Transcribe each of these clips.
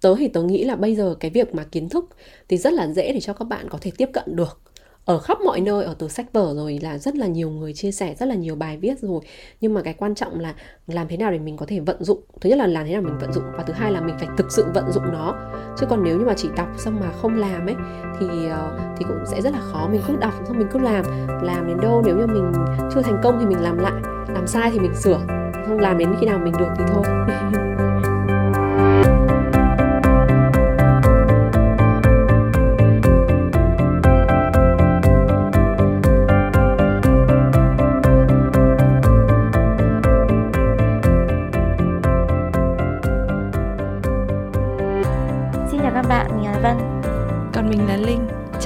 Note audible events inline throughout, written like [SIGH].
tớ thì tớ nghĩ là bây giờ cái việc mà kiến thức thì rất là dễ để cho các bạn có thể tiếp cận được. Ở khắp mọi nơi, ở từ sách vở rồi là rất là nhiều người chia sẻ, rất là nhiều bài viết rồi. Nhưng mà cái quan trọng là làm thế nào để mình có thể vận dụng. Thứ nhất là làm thế nào mình vận dụng và thứ hai là mình phải thực sự vận dụng nó. Chứ còn nếu như mà chỉ đọc xong mà không làm ấy, thì ờ, thì cũng sẽ rất là khó. Mình cứ đọc xong mình cứ làm. Làm đến đâu nếu như mình chưa thành công thì mình làm lại. Làm sai thì mình sửa. Không làm đến khi nào mình được thì thôi. [LAUGHS]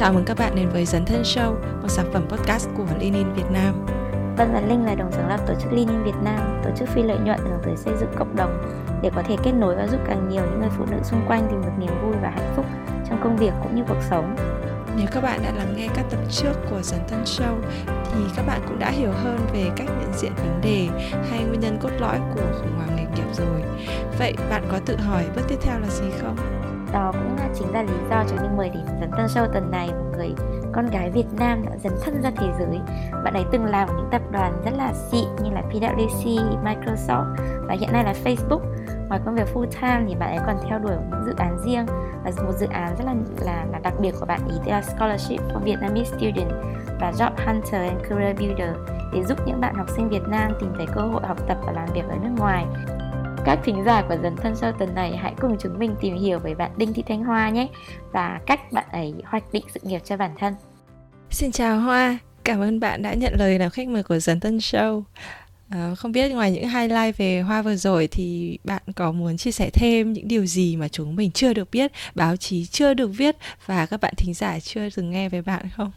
Chào mừng các bạn đến với Dấn Thân Show, một sản phẩm podcast của Lean Việt Nam. Vân và Linh là đồng sáng lập tổ chức Lean Việt Nam, tổ chức phi lợi nhuận hướng tới xây dựng cộng đồng để có thể kết nối và giúp càng nhiều những người phụ nữ xung quanh tìm được niềm vui và hạnh phúc trong công việc cũng như cuộc sống. Nếu các bạn đã lắng nghe các tập trước của Dấn Thân Show thì các bạn cũng đã hiểu hơn về cách nhận diện vấn đề hay nguyên nhân cốt lõi của khủng hoảng nghề nghiệp rồi. Vậy bạn có tự hỏi bước tiếp theo là gì không? Đó cũng chính là lý do chúng mình mời đến dấn thân show tuần này. Một người con gái Việt Nam đã dấn thân ra thế giới. Bạn ấy từng làm những tập đoàn rất là xịn như là PwC, Microsoft và hiện nay là Facebook. Ngoài công việc full time thì bạn ấy còn theo đuổi những dự án riêng. Và một dự án rất là là, là đặc biệt của bạn ý là scholarship for Vietnamese student và job hunter and career builder để giúp những bạn học sinh Việt Nam tìm thấy cơ hội học tập và làm việc ở nước ngoài các thính giả của dần thân sau tuần này hãy cùng chúng mình tìm hiểu về bạn Đinh Thị Thanh Hoa nhé và cách bạn ấy hoạch định sự nghiệp cho bản thân. Xin chào Hoa, cảm ơn bạn đã nhận lời làm khách mời của dần thân show. À, không biết ngoài những highlight về Hoa vừa rồi thì bạn có muốn chia sẻ thêm những điều gì mà chúng mình chưa được biết, báo chí chưa được viết và các bạn thính giả chưa từng nghe về bạn không?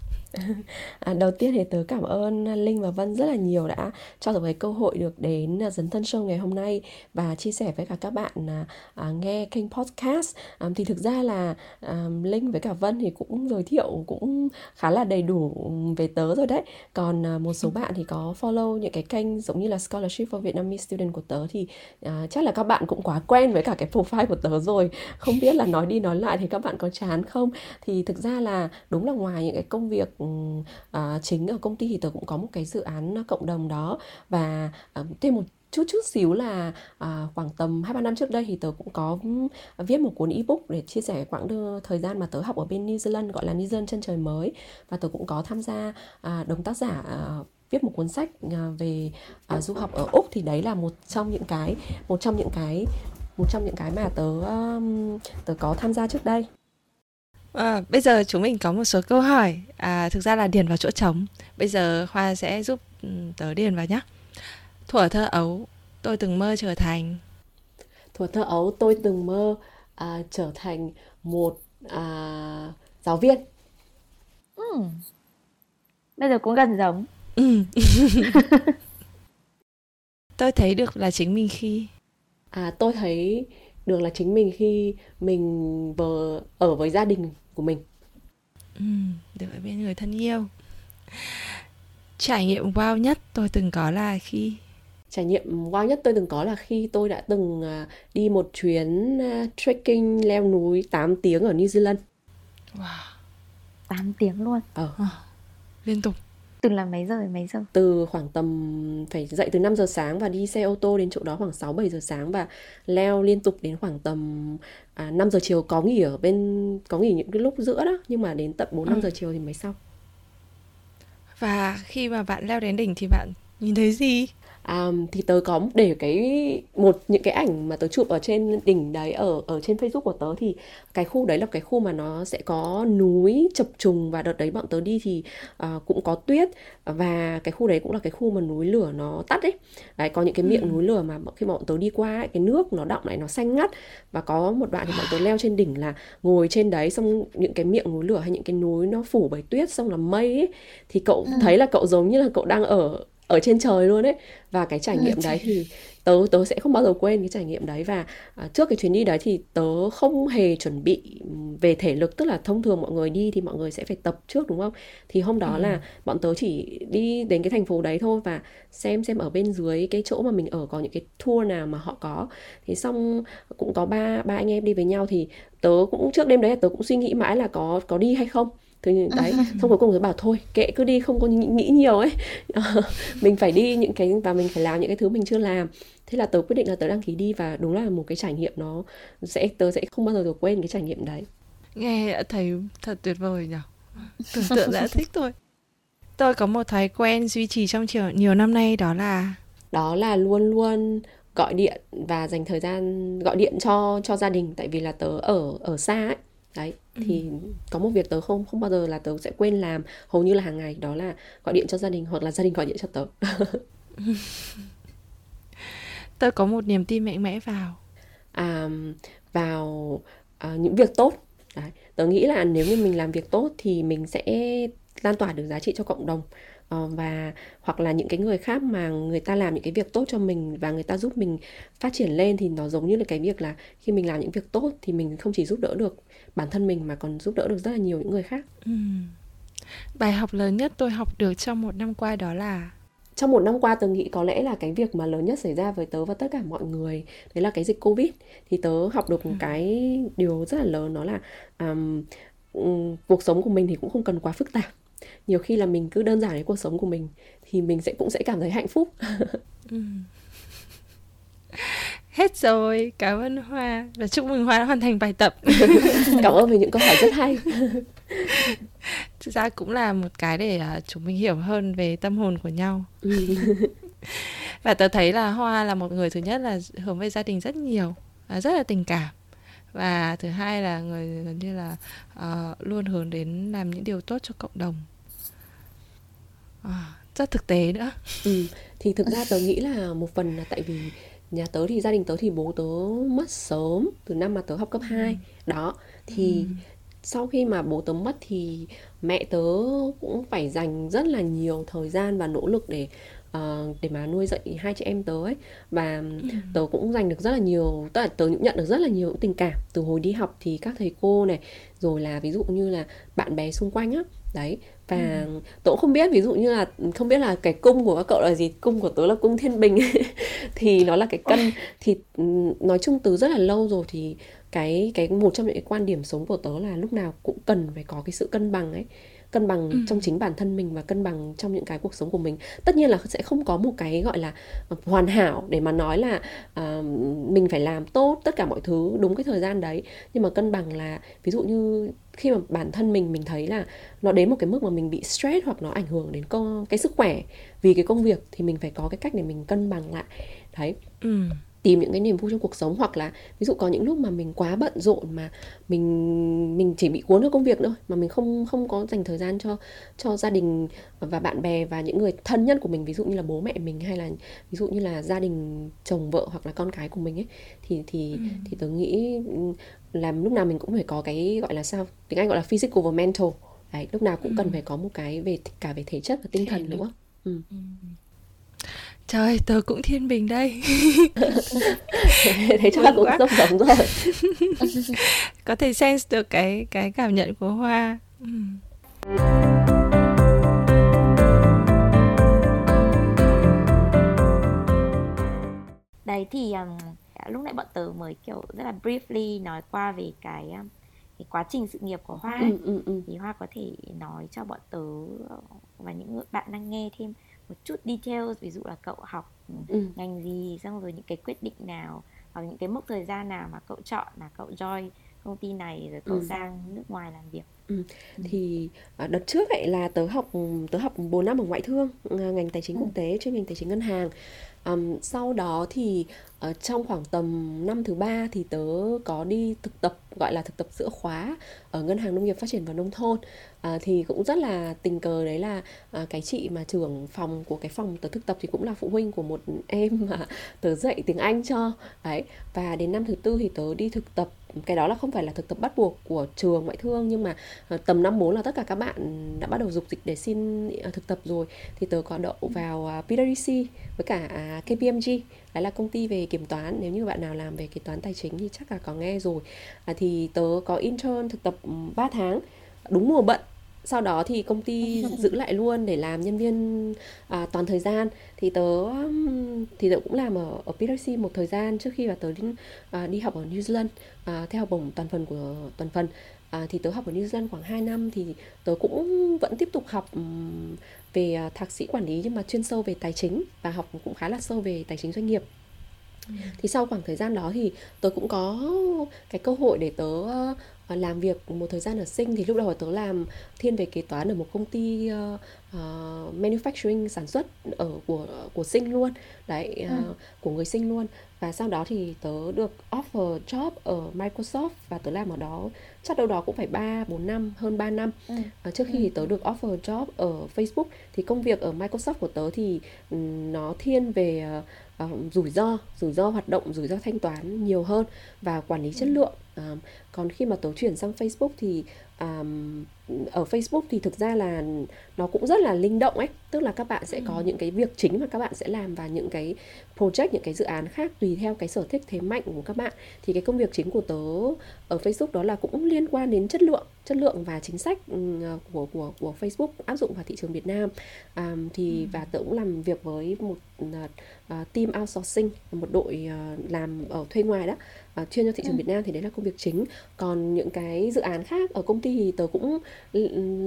À, đầu tiên thì tớ cảm ơn Linh và Vân rất là nhiều đã cho tớ cái cơ hội được đến à, dấn thân show ngày hôm nay và chia sẻ với cả các bạn à, à, nghe kênh podcast. À, thì thực ra là à, Linh với cả Vân thì cũng giới thiệu cũng khá là đầy đủ về tớ rồi đấy. Còn à, một số [LAUGHS] bạn thì có follow những cái kênh giống như là Scholarship for Vietnamese Student của tớ thì à, chắc là các bạn cũng quá quen với cả cái profile của tớ rồi. Không biết là nói đi nói lại thì các bạn có chán không? Thì thực ra là đúng là ngoài những cái công việc uh, chính ở công ty thì tớ cũng có một cái dự án cộng đồng đó. Và uh, thêm một chút chút xíu là à, khoảng tầm hai ba năm trước đây thì tớ cũng có ừ, viết một cuốn ebook để chia sẻ quãng đưa thời gian mà tớ học ở bên New Zealand gọi là New Zealand chân trời mới. Và tớ cũng có tham gia à, đồng tác giả à, viết một cuốn sách à, về à, du học ở úc. Thì đấy là một trong những cái một trong những cái một trong những cái mà tớ um, tớ có tham gia trước đây. À, bây giờ chúng mình có một số câu hỏi. À, thực ra là điền vào chỗ trống. Bây giờ khoa sẽ giúp ừ, tớ điền vào nhé thuở thơ ấu tôi từng mơ trở thành. Thuở thơ ấu tôi từng mơ à, trở thành một à, giáo viên. Ừ. bây giờ cũng gần giống. Ừ. [LAUGHS] tôi thấy được là chính mình khi à tôi thấy được là chính mình khi mình vừa ở với gia đình của mình. Ừ, được ở bên người thân yêu. Trải nghiệm wow nhất tôi từng có là khi trải nghiệm wow nhất tôi từng có là khi tôi đã từng à, đi một chuyến à, trekking leo núi 8 tiếng ở New Zealand. Wow. 8 tiếng luôn. Ờ. À, liên tục từ là mấy giờ đến mấy giờ? Từ khoảng tầm phải dậy từ 5 giờ sáng và đi xe ô tô đến chỗ đó khoảng 6 7 giờ sáng và leo liên tục đến khoảng tầm à, 5 giờ chiều có nghỉ ở bên có nghỉ những cái lúc giữa đó nhưng mà đến tận 4 5 ừ. giờ chiều thì mới xong. Và khi mà bạn leo đến đỉnh thì bạn nhìn thấy gì? Um, thì tớ có để cái một những cái ảnh mà tớ chụp ở trên đỉnh đấy ở ở trên Facebook của tớ thì cái khu đấy là cái khu mà nó sẽ có núi chập trùng và đợt đấy bọn tớ đi thì uh, cũng có tuyết và cái khu đấy cũng là cái khu mà núi lửa nó tắt ấy đấy có những cái miệng ừ. núi lửa mà khi bọn tớ đi qua ấy, cái nước nó đọng lại nó xanh ngắt và có một đoạn thì bọn tớ leo trên đỉnh là ngồi trên đấy xong những cái miệng núi lửa hay những cái núi nó phủ bởi tuyết xong là mây ấy thì cậu ừ. thấy là cậu giống như là cậu đang ở ở trên trời luôn ấy. Và cái trải nghiệm đấy thì tớ tớ sẽ không bao giờ quên cái trải nghiệm đấy. Và à, trước cái chuyến đi đấy thì tớ không hề chuẩn bị về thể lực tức là thông thường mọi người đi thì mọi người sẽ phải tập trước đúng không? Thì hôm đó ừ. là bọn tớ chỉ đi đến cái thành phố đấy thôi và xem xem ở bên dưới cái chỗ mà mình ở có những cái tour nào mà họ có. Thì xong cũng có ba ba anh em đi với nhau thì tớ cũng trước đêm đấy tớ cũng suy nghĩ mãi là có có đi hay không thì đấy xong cuối cùng tớ bảo thôi kệ cứ đi không có nghĩ, nghĩ nhiều ấy. [LAUGHS] Mình phải đi những cái và mình phải làm những cái thứ mình chưa làm. Thế là tớ quyết định là tớ đăng ký đi và đúng là một cái trải nghiệm nó sẽ tớ sẽ không bao giờ được quên cái trải nghiệm đấy. Nghe thấy thật tuyệt vời nhỉ? Tưởng tượng đã thích thôi. Tôi có một thói quen duy trì trong chiều nhiều năm nay đó là đó là luôn luôn gọi điện và dành thời gian gọi điện cho cho gia đình. Tại vì là tớ ở ở xa ấy đấy thì ừ. có một việc tớ không không bao giờ là tớ sẽ quên làm. Hầu như là hàng ngày đó là gọi điện cho gia đình hoặc là gia đình gọi điện cho tớ. [LAUGHS] Tớ có một niềm tin mạnh mẽ vào. À, vào à, những việc tốt. Đấy tớ nghĩ là nếu như mình làm việc tốt thì mình sẽ lan tỏa được giá trị cho cộng đồng và hoặc là những cái người khác mà người ta làm những cái việc tốt cho mình và người ta giúp mình phát triển lên thì nó giống như là cái việc là khi mình làm những việc tốt thì mình không chỉ giúp đỡ được bản thân mình mà còn giúp đỡ được rất là nhiều những người khác ừ. bài học lớn nhất tôi học được trong một năm qua đó là trong một năm qua tớ nghĩ có lẽ là cái việc mà lớn nhất xảy ra với tớ và tất cả mọi người đấy là cái dịch covid thì tớ học được một ừ. cái điều rất là lớn đó là um, cuộc sống của mình thì cũng không cần quá phức tạp nhiều khi là mình cứ đơn giản cái cuộc sống của mình thì mình sẽ cũng sẽ cảm thấy hạnh phúc. [LAUGHS] Ừ. hết rồi. Cảm ơn hoa. Và chúc mừng hoa đã hoàn thành bài tập. [LAUGHS] Cảm ơn vì những câu hỏi rất hay. [LAUGHS] Thực ra cũng là một cái để uh, chúng mình hiểu hơn về tâm hồn của nhau. Ừ. và tớ thấy là hoa là một người thứ nhất là hướng về gia đình rất nhiều rất là tình cảm và thứ hai là người gần như là uh, luôn hướng đến làm những điều tốt cho cộng đồng à, rất thực tế nữa ừ, thì thực ra tớ nghĩ là một phần là tại vì nhà tớ thì gia đình tớ thì bố tớ mất sớm từ năm mà tớ học cấp 2 ừ. đó thì ừ. sau khi mà bố tớ mất thì mẹ tớ cũng phải dành rất là nhiều thời gian và nỗ lực để uh, để mà nuôi dạy hai chị em tớ ấy và ừ. tớ cũng dành được rất là nhiều tức là tớ cũng nhận được rất là nhiều tình cảm từ hồi đi học thì các thầy cô này rồi là ví dụ như là bạn bè xung quanh á đấy và ừ. tớ cũng không biết ví dụ như là không biết là cái cung của các cậu là gì cung của tớ là cung thiên bình [LAUGHS] thì nó là cái cân thì ừ, nói chung từ rất là lâu rồi thì cái cái một trong những cái quan điểm sống của tớ là lúc nào cũng cần phải có cái sự cân bằng ấy cân bằng ừ. trong chính bản thân mình và cân bằng trong những cái cuộc sống của mình. Tất nhiên là sẽ không có một cái gọi là hoàn hảo để mà nói là uh, mình phải làm tốt tất cả mọi thứ đúng cái thời gian đấy. Nhưng mà cân bằng là ví dụ như khi mà bản thân mình mình thấy là nó đến một cái mức mà mình bị stress hoặc nó ảnh hưởng đến co, cái sức khỏe vì cái công việc thì mình phải có cái cách để mình cân bằng lại. Đấy. Ừ tìm những cái niềm vui trong cuộc sống hoặc là ví dụ có những lúc mà mình quá bận rộn mà mình mình chỉ bị cuốn vào công việc thôi mà mình không không có dành thời gian cho cho gia đình và bạn bè và những người thân nhân của mình ví dụ như là bố mẹ mình hay là ví dụ như là gia đình chồng vợ hoặc là con cái của mình ấy thì thì ừ. thì tôi nghĩ làm lúc nào mình cũng phải có cái gọi là sao tiếng anh gọi là physical và mental đấy lúc nào cũng ừ. cần phải có một cái về cả về thể chất và tinh thần nữa ừ. Ừ. Trời, tớ cũng thiên bình đây. [LAUGHS] Thế chắc là cũng rất giống rồi. [LAUGHS] Có thể sense được cái cái cảm nhận của Hoa. Ừ. Đấy thì um, lúc nãy bọn tớ mới kiểu rất là briefly nói qua về cái um, cái quá trình sự nghiệp của Hoa ừ, ừ, ừ. Thì Hoa có thể nói cho bọn tớ và những bạn đang nghe thêm một chút details ví dụ là cậu học ừ. ngành gì xong rồi những cái quyết định nào hoặc những cái mốc thời gian nào mà cậu chọn là cậu join công ty này rồi cậu ừ. sang nước ngoài làm việc Ừ. thì à, đợt trước vậy là tớ học tớ học 4 năm ở ngoại thương à, ngành tài chính ừ. quốc tế chuyên ngành tài chính ngân hàng um, sau đó thì ở trong khoảng tầm năm thứ ba thì tớ có đi thực tập gọi là thực tập giữa khóa ở ngân hàng nông nghiệp phát triển và nông thôn. À, thì cũng rất là tình cờ đấy là à, cái chị mà trưởng phòng của cái phòng tớ thực tập thì cũng là phụ huynh của một em mà [LAUGHS] tớ dạy tiếng anh cho. Đấy và đến năm thứ tư thì tớ đi thực tập cái đó là không phải là thực tập bắt buộc của trường ngoại thương nhưng mà ờ, tầm năm 4 là tất cả các bạn đã bắt đầu dục dịch để xin ờ, thực tập rồi. Thì tớ có đậu vào à, PwC với cả à, KPMG đấy là công ty về kiểm toán. Nếu như bạn nào làm về kế toán tài chính thì chắc là có nghe rồi. À, thì tớ có intern thực tập 3 tháng đúng mùa bận sau đó thì công ty [LAUGHS] giữ lại luôn để làm nhân viên à, toàn thời gian. Thì tớ thì tớ cũng làm ở ở PwC một thời gian trước khi mà tớ đi, à, đi học ở New Zealand à, theo học bổng toàn phần của toàn phần. À, thì tớ học ở New Zealand khoảng 2 năm thì tớ cũng vẫn tiếp tục học về à, thạc sĩ quản lý nhưng mà chuyên sâu về tài chính và học cũng khá là sâu về tài chính doanh nghiệp. Thì sau khoảng thời gian đó thì tớ cũng có cái cơ hội để tớ làm việc một thời gian ở sinh thì lúc đầu tớ làm thiên về kế toán ở một công ty uh, uh, manufacturing sản xuất ở của của sinh luôn đấy uh, ừ. của người sinh luôn và sau đó thì tớ được offer job ở Microsoft và tớ làm ở đó chắc đâu đó cũng phải 3 4 năm, hơn 3 năm. Ừ. À, trước khi ừ. tớ được offer job ở Facebook thì công việc ở Microsoft của tớ thì um, nó thiên về uh, rủi ro, rủi ro hoạt động, rủi ro thanh toán nhiều hơn và quản lý chất ừ. lượng. Uh, còn khi mà tớ chuyển sang Facebook thì um, ở Facebook thì thực ra là nó cũng rất là linh động ấy tức là các bạn sẽ có ừ. những cái việc chính mà các bạn sẽ làm và những cái project những cái dự án khác tùy theo cái sở thích thế mạnh của các bạn thì cái công việc chính của tớ ở Facebook đó là cũng liên quan đến chất lượng chất lượng và chính sách ừ, của của của Facebook áp dụng vào thị trường Việt Nam um, thì ừ. và tớ cũng làm việc với một uh, team outsourcing một đội uh, làm ở thuê ngoài đó uh, chuyên cho thị trường ừ. Việt Nam thì đấy là công việc chính. Còn những cái dự án khác ở công ty thì tớ cũng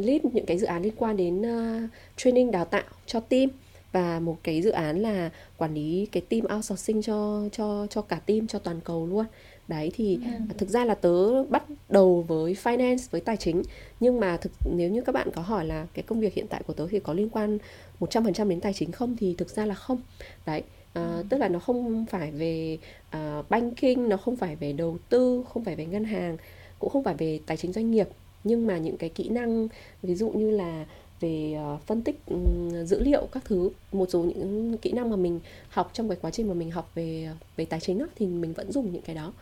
lead những cái dự án liên quan đến uh, training đào tạo cho team. Và một cái dự án là quản lý cái team outsourcing cho cho cho cả team cho toàn cầu luôn. Đấy thì ừ. thực ra là tớ bắt đầu với finance với tài chính. Nhưng mà thực nếu như các bạn có hỏi là cái công việc hiện tại của tớ thì có liên quan 100% đến tài chính không thì thực ra là không. Đấy à, tức là nó không phải về uh, banking nó không phải về đầu tư không phải về ngân hàng cũng không phải về tài chính doanh nghiệp. Nhưng mà những cái kỹ năng ví dụ như là về uh, phân tích um, dữ liệu các thứ một số những kỹ năng mà mình học trong cái quá trình mà mình học về về tài chính đó, thì mình vẫn dùng những cái đó.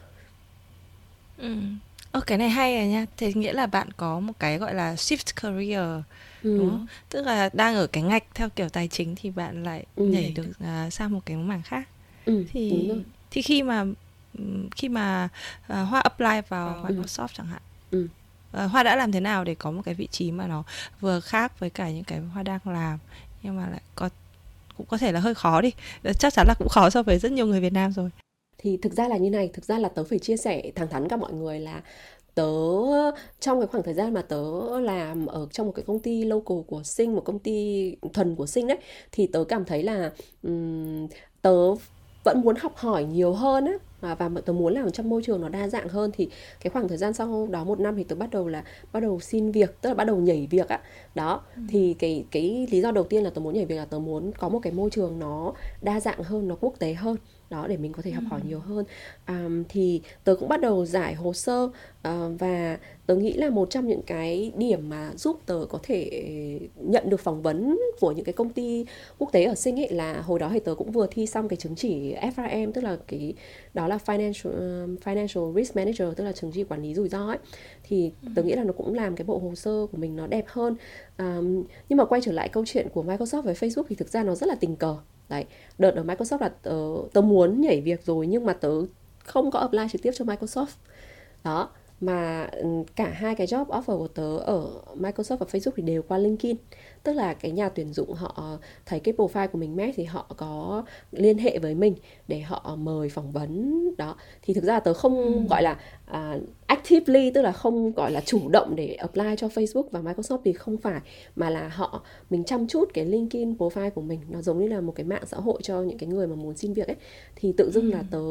Ừ. Ồ, cái này hay rồi nha. Thế nghĩa là bạn có một cái gọi là shift career ừ. đúng không tức là đang ở cái ngạch theo kiểu tài chính thì bạn lại ừ. nhảy được uh, sang một cái mảng khác ừ, thì thì khi mà khi mà uh, hoa apply vào ừ. Microsoft chẳng hạn ừ uh, hoa đã làm thế nào để có một cái vị trí mà nó vừa khác với cả những cái hoa đang làm nhưng mà lại có cũng có thể là hơi khó đi ờ, chắc chắn là cũng khó so với rất nhiều người Việt Nam rồi thì thực ra là như này thực ra là tớ phải chia sẻ thẳng thắn cả mọi người là tớ trong cái khoảng thời gian mà tớ làm ở trong một cái công ty local của sinh một công ty thuần của sinh đấy thì tớ cảm thấy là um, tớ vẫn muốn học hỏi nhiều hơn á và, và tớ muốn làm trong môi trường nó đa dạng hơn. Thì cái khoảng thời gian sau đó một năm thì tớ bắt đầu là bắt đầu xin việc tức là bắt đầu nhảy việc á. Đó ừ. thì cái cái lý do đầu tiên là tớ muốn nhảy việc là tớ muốn có một cái môi trường nó đa dạng hơn nó quốc tế hơn đó để mình có thể học hỏi nhiều hơn. Um, thì tớ cũng bắt đầu giải hồ sơ uh, và tớ nghĩ là một trong những cái điểm mà giúp tớ có thể nhận được phỏng vấn của những cái công ty quốc tế ở sinh ấy là hồi đó thì tớ cũng vừa thi xong cái chứng chỉ FRM tức là cái đó là financial uh, financial risk manager tức là chứng chỉ quản lý rủi ro ấy. Thì tớ nghĩ là nó cũng làm cái bộ hồ sơ của mình nó đẹp hơn. Um, nhưng mà quay trở lại câu chuyện của Microsoft với Facebook thì thực ra nó rất là tình cờ đấy đợt ở Microsoft là tớ, tớ muốn nhảy việc rồi nhưng mà tớ không có apply trực tiếp cho Microsoft. Đó mà ừ, cả hai cái job offer của tớ ở Microsoft và Facebook thì đều qua LinkedIn. Tức là cái nhà tuyển dụng họ thấy cái profile của mình match thì họ có liên hệ với mình để họ mời phỏng vấn đó. Thì thực ra tớ không ừ. gọi là uh, actively tức là không gọi là chủ động để apply cho Facebook và Microsoft thì không phải mà là họ mình chăm chút cái LinkedIn profile của mình. Nó giống như là một cái mạng xã hội cho những cái người mà muốn xin việc ấy. Thì tự dưng ừ. là tớ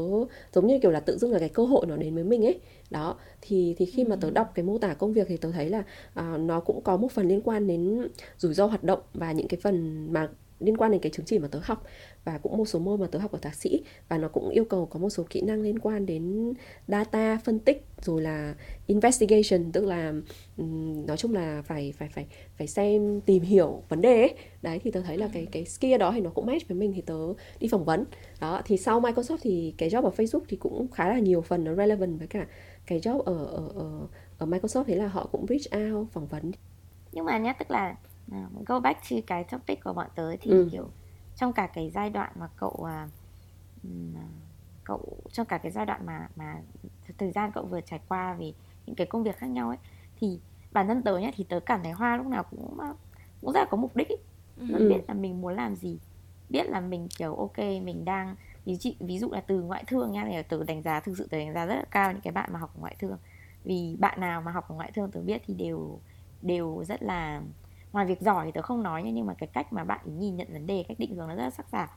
giống như kiểu là tự dưng là cái cơ hội nó đến với mình ấy đó thì thì khi mà tớ đọc cái mô tả công việc thì tớ thấy là uh, nó cũng có một phần liên quan đến rủi ro hoạt động và những cái phần mà liên quan đến cái chứng chỉ mà tớ học và cũng một số môn mà tớ học ở thạc sĩ và nó cũng yêu cầu có một số kỹ năng liên quan đến data phân tích rồi là investigation tức là nói chung là phải phải phải phải xem tìm hiểu vấn đề ấy. đấy thì tớ thấy là cái cái skill đó thì nó cũng match với mình thì tớ đi phỏng vấn. Đó thì sau Microsoft thì cái job ở Facebook thì cũng khá là nhiều phần nó relevant với cả cái job ở ở ở, ở Microsoft thế là họ cũng reach out phỏng vấn nhưng mà nhá tức là uh, go back to cái topic của bọn tớ thì ừ. kiểu trong cả cái giai đoạn mà cậu uh, cậu trong cả cái giai đoạn mà mà thời gian cậu vừa trải qua về những cái công việc khác nhau ấy thì bản thân tớ nhá thì tớ cảm thấy hoa lúc nào cũng cũng rất là có mục đích ấy. nó ừ. biết là mình muốn làm gì biết là mình kiểu ok mình đang ví dụ ví dụ là từ ngoại thương nha thì từ đánh giá, thực sự từ đánh giá rất là cao những cái bạn mà học ngoại thương. Vì bạn nào mà học ngoại thương tớ biết thì đều đều rất là, ngoài việc giỏi thì tớ không nói nhưng mà cái cách mà bạn nhìn nhận vấn đề, cách định hướng nó rất là sắc sảo.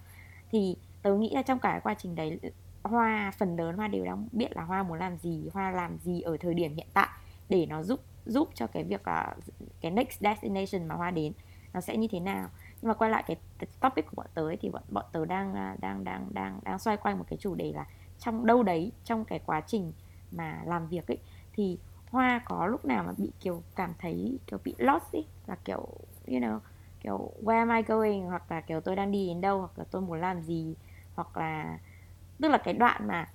Thì tớ nghĩ là trong cả quá trình đấy, hoa, phần lớn hoa đều đang biết là hoa muốn làm gì, hoa làm gì ở thời điểm hiện tại để nó giúp giúp cho cái việc là cái next destination mà hoa đến nó sẽ như thế nào nhưng mà quay lại cái, topic của bọn tớ ấy, thì bọn bọn tớ đang à, đang đang đang đang xoay quanh một cái chủ đề là trong đâu đấy trong cái quá trình mà làm việc ấy thì hoa có lúc nào mà bị kiểu cảm thấy kiểu bị lost ấy là kiểu you know kiểu where am I going? hoặc là kiểu tôi đang đi đến đâu? hoặc là tôi muốn làm gì? hoặc là tức là cái đoạn mà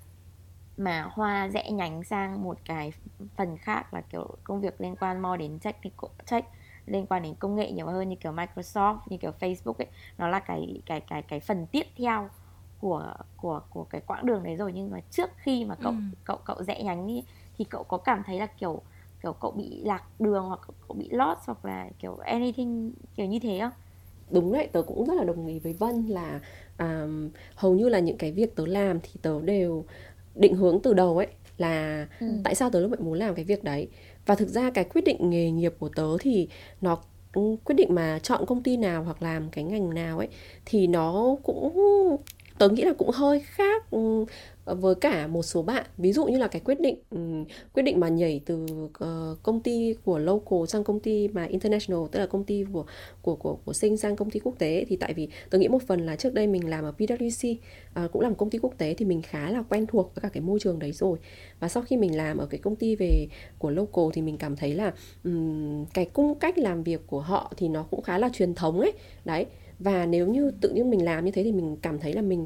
mà hoa rẽ nhánh sang một cái phần khác là kiểu công việc liên quan more đến technical tech liên quan đến công nghệ nhiều hơn như kiểu Microsoft như kiểu Facebook ấy nó là cái cái cái cái phần tiếp theo của của của cái quãng đường đấy rồi nhưng mà trước khi mà cậu ừ. cậu cậu rẽ nhánh đi thì cậu có cảm thấy là kiểu kiểu cậu bị lạc đường hoặc cậu bị lost hoặc là kiểu anything kiểu như thế không? Đúng đấy, tớ cũng rất là đồng ý với Vân là um, hầu như là những cái việc tớ làm thì tớ đều định hướng từ đầu ấy là ừ. tại sao tớ lại muốn làm cái việc đấy và thực ra cái quyết định nghề nghiệp của tớ thì nó ừ, quyết định mà chọn công ty nào hoặc làm cái ngành nào ấy, thì nó cũng tớ nghĩ là cũng hơi khác ừ, với cả một số bạn. Ví dụ như là cái quyết định ừ, quyết định mà nhảy từ ờ, công ty của local sang công ty mà international tức là công ty của của của của sinh sang công ty quốc tế. Thì tại vì tôi nghĩ một phần là trước đây mình làm ở PwC ờ, cũng làm công ty quốc tế thì mình khá là quen thuộc với cả cái môi trường đấy rồi. Và sau khi mình làm ở cái công ty về của local thì mình cảm thấy là um, cái cung cách làm việc của họ thì nó cũng khá là truyền thống ấy. Đấy và nếu như tự nhiên mình làm như thế thì mình cảm thấy là mình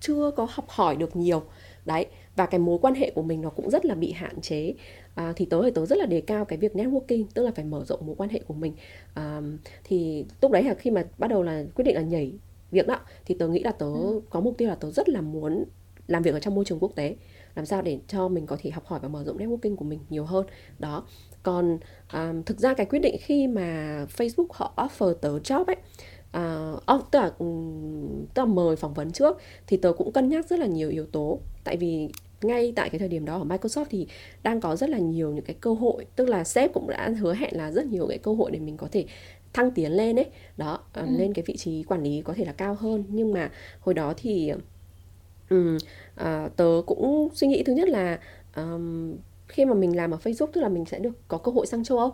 chưa có học hỏi được nhiều. Đấy và cái mối quan hệ của mình nó cũng rất là bị hạn chế. À, thì tớ thì tớ rất là đề cao cái việc networking tức là phải mở rộng mối quan hệ của mình. À, thì lúc đấy là khi mà bắt đầu là quyết định là nhảy việc đó thì tớ nghĩ là tớ ừ. có mục tiêu là tớ rất là muốn làm việc ở trong môi trường quốc tế làm sao để cho mình có thể học hỏi và mở rộng networking của mình nhiều hơn. Đó. Còn um, thực ra cái quyết định khi mà Facebook họ offer tớ job ấy uh, tức là tức là mời phỏng vấn trước thì tớ cũng cân nhắc rất là nhiều yếu tố. Tại vì ngay tại cái thời điểm đó ở Microsoft thì đang có rất là nhiều những cái cơ hội. Tức là sếp cũng đã hứa hẹn là rất nhiều cái cơ hội để mình có thể thăng tiến lên ấy. Đó uh, ừ. lên cái vị trí quản lý có thể là cao hơn. Nhưng mà hồi đó thì um, uh, tớ cũng suy nghĩ thứ nhất là um, khi mà mình làm ở Facebook tức là mình sẽ được có cơ hội sang châu Âu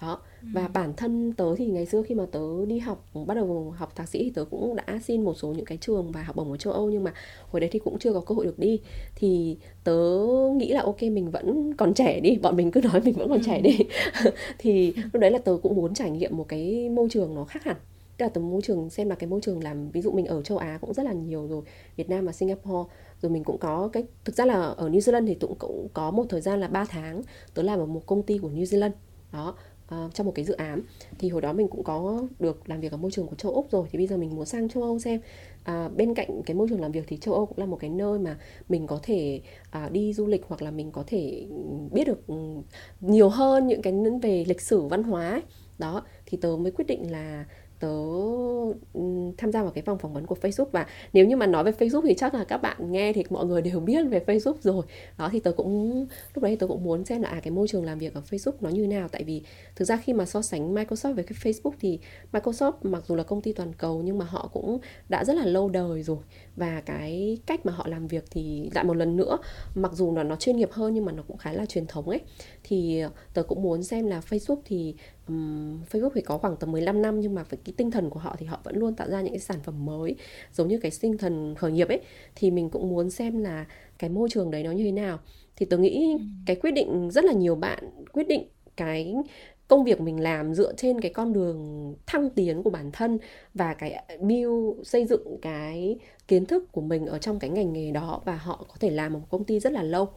đó. Và ừ. bản thân tớ thì ngày xưa khi mà tớ đi học bắt đầu học thạc sĩ thì tớ cũng đã xin một số những cái trường và học bổng ở châu Âu nhưng mà hồi đấy thì cũng chưa có cơ hội được đi. Thì tớ nghĩ là ok mình vẫn còn trẻ đi bọn mình cứ nói mình vẫn còn trẻ ừ. đi. [LAUGHS] Thì lúc đấy là tớ cũng muốn trải nghiệm một cái môi trường nó khác hẳn. Tức là từ môi trường xem là cái môi trường làm ví dụ mình ở châu Á cũng rất là nhiều rồi Việt Nam và Singapore. Rồi mình cũng có cái thực ra là ở New Zealand thì cũng cũng có một thời gian là 3 tháng tớ làm ở một công ty của New Zealand. Đó uh, trong một cái dự án thì hồi đó mình cũng có được làm việc ở môi trường của châu úc rồi thì bây giờ mình muốn sang châu âu xem uh, bên cạnh cái môi trường làm việc thì châu âu cũng là một cái nơi mà mình có thể uh, đi du lịch hoặc là mình có thể biết được ừ, nhiều hơn những cái về lịch sử văn hóa ấy. đó thì tớ mới quyết định là tớ ừ, tham gia vào cái vòng phỏng vấn của Facebook. Và nếu như mà nói về Facebook thì chắc là các bạn nghe thì mọi người đều [LAUGHS] biết về Facebook rồi. Đó, thì tớ cũng, lúc đấy tớ cũng muốn xem là à cái môi trường làm việc ở Facebook nó như nào. Tại vì thực ra khi mà so sánh Microsoft với cái Facebook thì Microsoft mặc dù là công ty toàn cầu nhưng mà họ cũng đã rất là lâu đời rồi. Và cái cách mà họ làm việc thì lại một lần nữa, mặc dù là nó chuyên nghiệp hơn nhưng mà nó cũng khá là truyền thống ấy, thì tớ cũng muốn xem là Facebook thì um, Facebook thì có khoảng tầm 15 năm nhưng mà với cái tinh thần của họ thì họ vẫn luôn tạo ra những cái sản phẩm mới giống như cái tinh thần khởi nghiệp ấy. Thì mình cũng muốn xem là cái môi trường đấy nó như thế nào. Thì tớ nghĩ ừ. cái quyết định rất là nhiều bạn quyết định cái công việc mình làm dựa trên cái con đường thăng tiến của bản thân và cái build xây dựng cái kiến thức của mình ở trong cái ngành nghề đó và họ có thể làm một công ty rất là lâu.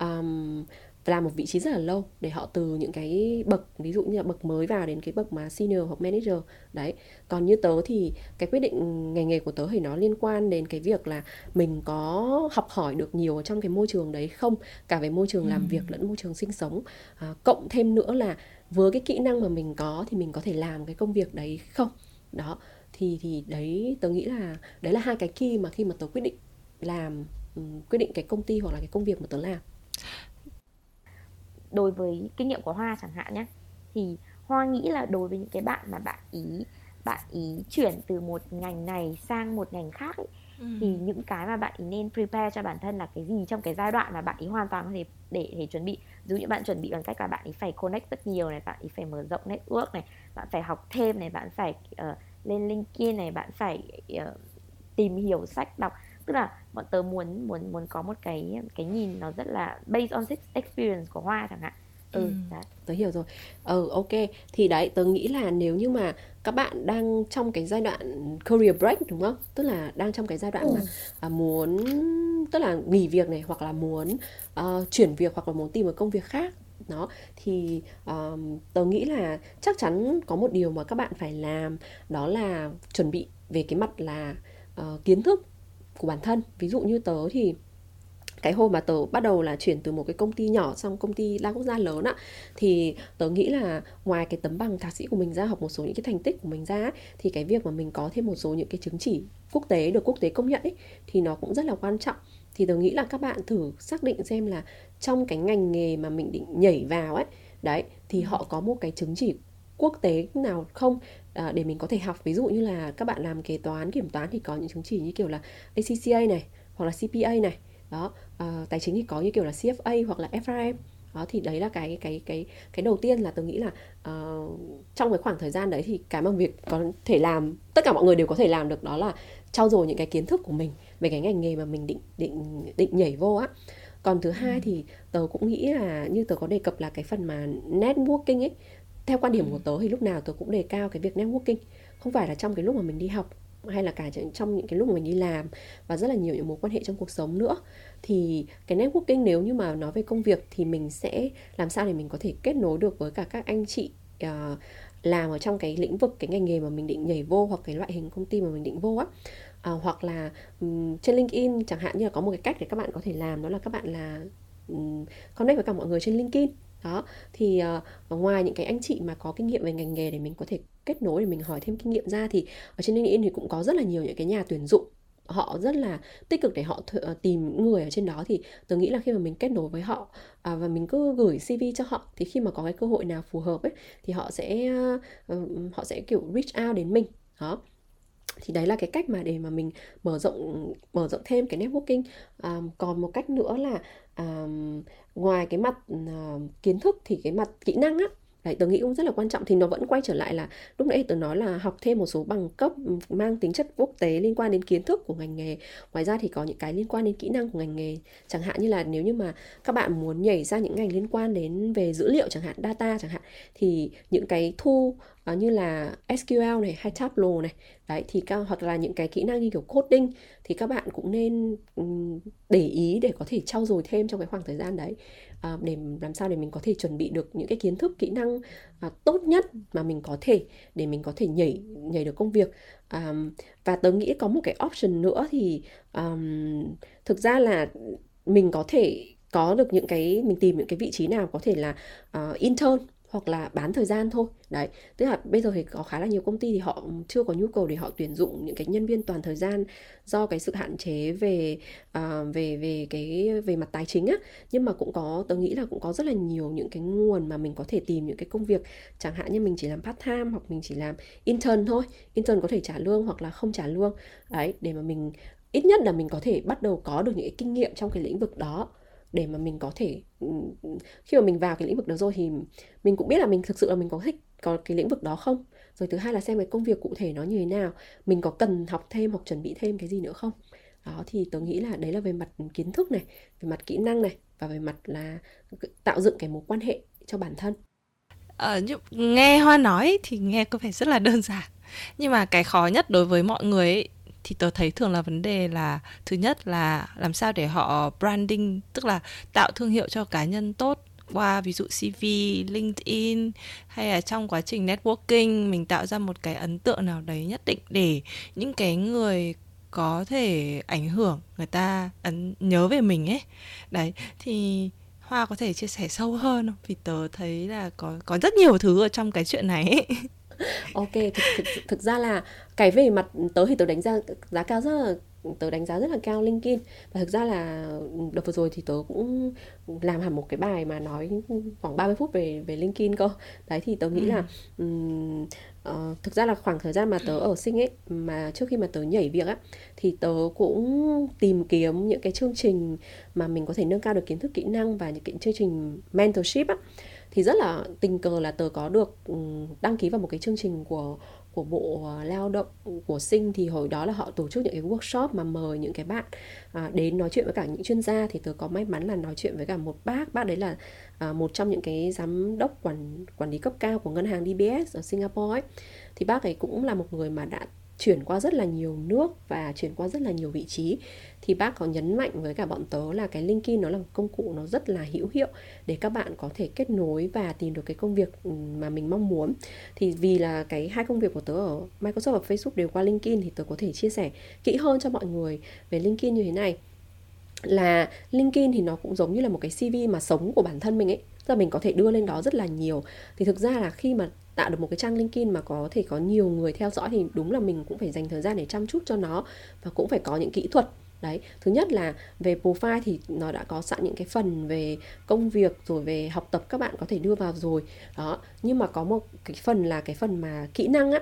Um, làm một vị trí rất là lâu để họ từ những cái bậc ví dụ như là bậc mới vào đến cái bậc mà senior hoặc manager. Đấy còn như tớ thì cái quyết định ngành nghề của tớ thì nó liên quan đến cái việc là mình có học hỏi được nhiều ở trong cái môi trường đấy không? Cả về môi trường làm việc lẫn môi trường sinh sống. À, cộng thêm nữa là với cái kỹ năng mà mình có thì mình có thể làm cái công việc đấy không? Đó thì thì đấy tớ nghĩ là đấy là hai cái key mà khi mà tớ quyết định làm quyết định cái công ty hoặc là cái công việc mà tớ làm đối với kinh nghiệm của hoa chẳng hạn nhé. Thì hoa nghĩ là đối với những cái bạn mà bạn ý bạn ý chuyển từ một ngành này sang một ngành khác ấy, ừ. thì những cái mà bạn ý nên prepare cho bản thân là cái gì trong cái giai đoạn mà bạn ý hoàn toàn có thể để để chuẩn bị. Dù như bạn chuẩn bị bằng cách là bạn ý phải connect rất nhiều này bạn ý phải mở rộng network này bạn phải học thêm này bạn phải uh, lên linkedin này bạn phải uh, tìm hiểu sách đọc tức là bọn tớ muốn muốn muốn có một cái cái nhìn nó rất là based on experience của hoa chẳng hạn ừ, ừ. That. tớ hiểu rồi ừ ok thì đấy tớ nghĩ là nếu như mà các bạn đang trong cái giai đoạn career break đúng không tức là đang trong cái giai đoạn ừ. mà à, muốn tức là nghỉ việc này hoặc là muốn uh, chuyển việc hoặc là muốn tìm một công việc khác nó thì um, tớ nghĩ là chắc chắn có một điều mà các bạn phải làm đó là chuẩn bị về cái mặt là uh, kiến thức của bản thân. Ví dụ như tớ thì cái hôm mà tớ bắt đầu là chuyển từ một cái công ty nhỏ sang công ty đa quốc gia lớn á thì tớ nghĩ là ngoài cái tấm bằng thạc sĩ của mình ra học một số những cái thành tích của mình ra thì cái việc mà mình có thêm một số những cái chứng chỉ quốc tế được quốc tế công nhận ấy thì nó cũng rất là quan trọng. Thì tớ nghĩ là các bạn thử xác định xem là trong cái ngành nghề mà mình định nhảy vào ấy đấy thì họ có một cái chứng chỉ quốc tế nào không? À, để mình có thể học. Ví dụ như là các bạn làm kế toán kiểm toán thì có những chứng chỉ như kiểu là ACCA này hoặc là CPA này. Đó à, tài chính thì có như kiểu là CFA hoặc là FRM đó thì đấy là cái cái cái cái đầu tiên là tôi nghĩ là uh, trong cái khoảng thời gian đấy thì cái mà việc có thể làm tất cả mọi người đều có thể làm được đó là trau dồi những cái kiến thức của mình về cái ngành nghề mà mình định định định nhảy vô á. Còn thứ hai ừ. thì tớ cũng nghĩ là như tớ có đề cập là cái phần mà networking ấy theo quan điểm của tớ thì lúc nào tớ cũng đề cao cái việc networking. Không phải là trong cái lúc mà mình đi học hay là cả trong những cái lúc mà mình đi làm và rất là nhiều những mối quan hệ trong cuộc sống nữa. Thì cái networking nếu như mà nói về công việc thì mình sẽ làm sao để mình có thể kết nối được với cả các anh chị uh, làm ở trong cái lĩnh vực cái ngành nghề mà mình định nhảy vô hoặc cái loại hình công ty mà mình định vô á. À, hoặc là um, trên LinkedIn chẳng hạn như là có một cái cách để các bạn có thể làm đó là các bạn là um, connect với cả mọi người trên LinkedIn đó thì uh, ngoài những cái anh chị mà có kinh nghiệm về ngành nghề để mình có thể kết nối để mình hỏi thêm kinh nghiệm ra thì ở trên LinkedIn thì cũng có rất là nhiều những cái nhà tuyển dụng. Họ rất là tích cực để họ th- ờ, tìm người ở trên đó thì tôi nghĩ là khi mà mình kết nối với họ à, và mình cứ gửi CV cho họ thì khi mà có cái cơ hội nào phù hợp ấy thì họ sẽ uh, họ sẽ kiểu reach out đến mình. Đó. Thì đấy là cái cách mà để mà mình mở rộng mở rộng thêm cái networking. À, còn một cách nữa là à, ngoài cái mặt uh, kiến thức thì cái mặt kỹ năng á Đấy, tớ nghĩ cũng rất là quan trọng. Thì nó vẫn quay trở lại là lúc nãy tớ nói là học thêm một số bằng cấp mang tính chất quốc tế liên quan đến kiến thức của ngành nghề. Ngoài ra thì có những cái liên quan đến kỹ năng của ngành nghề. Chẳng hạn như là nếu như mà các bạn muốn nhảy ra những ngành liên quan đến về dữ liệu chẳng hạn data chẳng hạn thì những cái thu uh, như là SQL này hay Tableau này. Đấy thì các hoặc là những cái kỹ năng như kiểu coding thì các bạn cũng nên um, để ý để có thể trau dồi thêm trong cái khoảng thời gian đấy. Uh, để làm sao để mình có thể chuẩn bị được những cái kiến thức kỹ năng uh, tốt nhất mà mình có thể để mình có thể nhảy nhảy được công việc. Um, và tớ nghĩ có một cái option nữa thì um, thực ra là mình có thể có được những cái mình tìm những cái vị trí nào có thể là uh, intern hoặc là bán thời gian thôi. Đấy tức là bây giờ thì có khá là nhiều công ty thì họ chưa có nhu cầu để họ tuyển dụng những cái nhân viên toàn thời gian do cái sự hạn chế về uh, về về cái về mặt tài chính á. Nhưng mà cũng có tớ nghĩ là cũng có rất là nhiều những cái nguồn mà mình có thể tìm những cái công việc. Chẳng hạn như mình chỉ làm part time hoặc mình chỉ làm intern thôi. Intern có thể trả lương hoặc là không trả lương. Đấy để mà mình ít nhất là mình có thể bắt đầu có được những cái kinh nghiệm trong cái lĩnh vực đó để mà mình có thể ừ, ừ, khi mà mình vào cái lĩnh vực đó rồi thì mình cũng biết là mình thực sự là mình có thích có cái lĩnh vực đó không. Rồi thứ hai là xem cái công việc cụ thể nó như thế nào mình có cần học thêm hoặc chuẩn bị thêm cái gì nữa không. Đó thì tôi nghĩ là đấy là về mặt kiến thức này về mặt kỹ năng này và về mặt là tạo dựng cái mối quan hệ cho bản thân. Ờ, nghe hoa nói thì nghe có vẻ rất là đơn giản. Nhưng mà cái khó nhất đối với mọi người ấy, thì tớ thấy thường là vấn đề là thứ nhất là làm sao để họ branding tức là tạo thương hiệu cho cá nhân tốt qua ví dụ CV, LinkedIn hay là trong quá trình networking mình tạo ra một cái ấn tượng nào đấy nhất định để những cái người có thể ảnh hưởng người ta ấn nhớ về mình ấy. Đấy thì Hoa có thể chia sẻ sâu hơn không? Vì tớ thấy là có có rất nhiều thứ ở trong cái chuyện này ấy. [LAUGHS] ok thực, thực, thực ra là cái về mặt tớ thì tớ đánh giá giá cao rất là tớ đánh giá rất là cao LinkedIn. Và thực ra là đợt vừa rồi thì tớ cũng làm hẳn một cái bài mà nói khoảng 30 phút về về LinkedIn cơ. Đấy thì tớ nghĩ ừ. là um, uh, thực ra là khoảng thời gian mà tớ ở sinh ấy mà trước khi mà tớ nhảy việc á thì tớ cũng tìm kiếm những cái chương trình mà mình có thể nâng cao được kiến thức kỹ năng và những cái chương trình mentorship á thì rất là tình cờ là tớ có được ừ, đăng ký vào một cái chương trình của của bộ ờ, lao động của sinh. Thì hồi đó là họ tổ chức những cái workshop mà mời những cái bạn à, đến nói chuyện với cả những chuyên gia. Thì tớ có may mắn là nói chuyện với cả một bác. Bác đấy là à, một trong những cái giám đốc quản quản lý cấp cao của ngân hàng DBS ở Singapore ấy. Thì bác ấy cũng là một người mà đã chuyển qua rất là nhiều nước và chuyển qua rất là nhiều vị trí, thì bác có nhấn mạnh với cả bọn tớ là cái LinkedIn nó là một công cụ nó rất là hữu hiệu để các bạn có thể kết nối và tìm được cái công việc ừ, mà mình mong muốn. Thì vì là cái hai công việc của tớ ở Microsoft và Facebook đều qua LinkedIn thì tớ có thể chia sẻ kỹ hơn cho mọi người về LinkedIn như thế này. Là LinkedIn thì nó cũng giống như là một cái CV mà sống của bản thân mình ấy. Tức là mình có thể đưa lên đó rất là nhiều. Thì thực ra là khi mà tạo được một cái trang LinkedIn mà có thể có nhiều người theo dõi thì đúng là mình cũng phải dành thời gian để chăm chút cho nó và cũng phải có những kỹ thuật. Đấy, thứ nhất là về profile thì nó đã có sẵn những cái phần về công việc rồi về học tập các bạn có thể đưa vào rồi. Đó, nhưng mà có một cái phần là cái phần mà kỹ năng á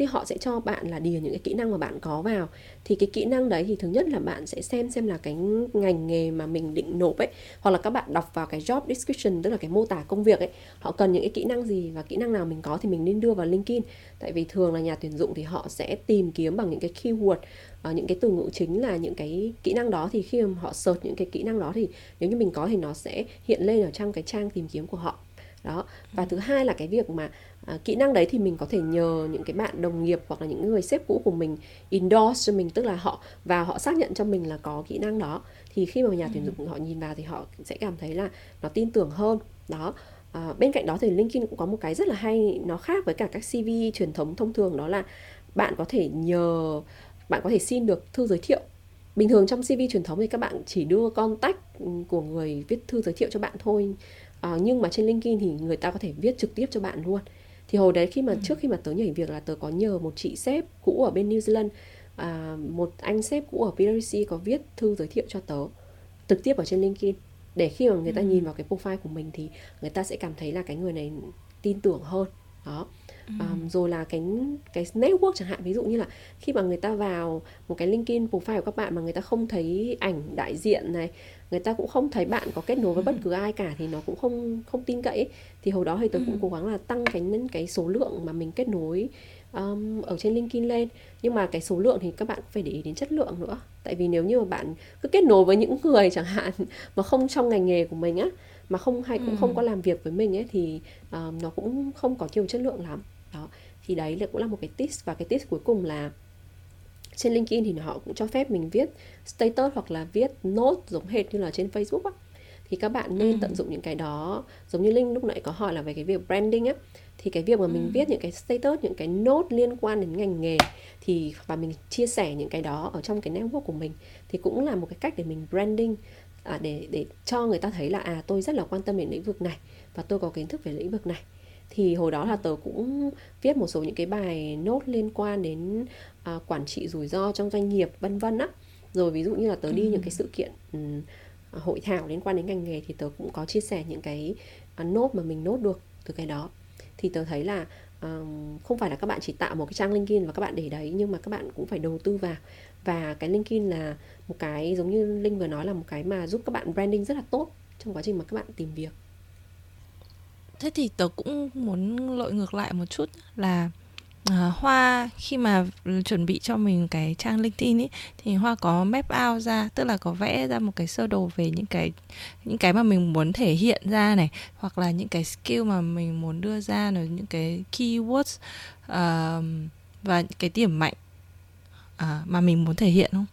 thì họ sẽ cho bạn là điền những cái kỹ năng mà bạn có vào. Thì cái kỹ năng đấy thì thứ nhất là bạn sẽ xem xem là cái ngành nghề mà mình định nộp ấy, hoặc là các bạn đọc vào cái job description, tức là cái mô tả công việc ấy, họ cần những cái kỹ năng gì và kỹ năng nào mình có thì mình nên đưa vào LinkedIn. Tại vì thường là nhà tuyển dụng thì họ sẽ tìm kiếm bằng những cái keyword ờ, những cái từ ngữ chính là những cái kỹ năng đó. Thì khi mà họ search những cái kỹ năng đó thì nếu như mình có thì nó sẽ hiện lên ở trong cái trang tìm kiếm của họ đó. Và thứ hai là cái việc mà à, kỹ năng đấy thì mình có thể nhờ những cái bạn đồng nghiệp hoặc là những người sếp cũ của mình endorse cho mình tức là họ và họ xác nhận cho mình là có kỹ năng đó. Thì khi mà nhà tuyển dụng họ nhìn vào thì họ sẽ cảm thấy là nó tin tưởng hơn. Đó. À, bên cạnh đó thì LinkedIn cũng có một cái rất là hay nó khác với cả các CV truyền thống thông thường đó là bạn có thể nhờ bạn có thể xin được thư giới thiệu. Bình thường trong CV truyền thống thì các bạn chỉ đưa contact của người viết thư giới thiệu cho bạn thôi à, nhưng mà trên LinkedIn thì người ta có thể viết trực tiếp cho bạn luôn thì hồi đấy khi mà ừ. trước khi mà tớ nhảy việc là tớ có nhờ một chị sếp cũ ở bên New Zealand à, một anh sếp cũ ở PwC có viết thư giới thiệu cho tớ trực tiếp ở trên LinkedIn để khi mà người ta ừ. nhìn vào cái profile của mình thì người ta sẽ cảm thấy là cái người này tin tưởng hơn đó um, rồi là cái cái network chẳng hạn ví dụ như là khi mà người ta vào một cái LinkedIn profile của các bạn mà người ta không thấy ảnh đại diện này người ta cũng không thấy bạn có kết nối với bất cứ ai cả thì nó cũng không không tin cậy ấy. thì hồi đó thì tôi cũng cố gắng là tăng cái cái số lượng mà mình kết nối um, ở trên LinkedIn lên. Nhưng mà cái số lượng thì các bạn phải để ý đến chất lượng nữa. Tại vì nếu như mà bạn cứ kết nối với những người chẳng hạn [LAUGHS] mà không trong ngành nghề của mình á mà không hay cũng ừ. không có làm việc với mình ấy thì um, nó cũng không có nhiều chất lượng lắm đó thì đấy là cũng là một cái tips và cái tips cuối cùng là trên LinkedIn thì họ cũng cho phép mình viết status hoặc là viết note giống hệt như là trên Facebook á thì các bạn nên ừ. tận dụng những cái đó giống như Linh lúc nãy có hỏi là về cái việc branding á thì cái việc mà mình ừ. viết những cái status những cái note liên quan đến ngành nghề thì và mình chia sẻ những cái đó ở trong cái network của mình thì cũng là một cái cách để mình branding à, để để cho người ta thấy là à tôi rất là quan tâm đến lĩnh vực này và tôi có kiến thức về lĩnh vực này thì hồi đó là tớ cũng viết một số những cái bài nốt liên quan đến à, quản trị rủi ro trong doanh nghiệp vân vân á. Rồi ví dụ như là tớ đi ừ. những cái sự kiện um, hội thảo liên quan đến ngành nghề thì tớ cũng có chia sẻ những cái uh, nốt mà mình nốt được từ cái đó. Thì tớ thấy là um, không phải là các bạn chỉ tạo một cái trang LinkedIn và các bạn để đấy nhưng mà các bạn cũng phải đầu tư vào. Và cái LinkedIn là một cái giống như Linh vừa nói là một cái mà giúp các bạn branding rất là tốt trong quá trình mà các bạn tìm việc thế thì tớ cũng muốn lội ngược lại một chút là uh, hoa khi mà chuẩn bị cho mình cái trang linkedin ấy thì hoa có map out ra tức là có vẽ ra một cái sơ đồ về những cái những cái mà mình muốn thể hiện ra này hoặc là những cái skill mà mình muốn đưa ra rồi những cái keywords uh, và cái điểm mạnh uh, mà mình muốn thể hiện không?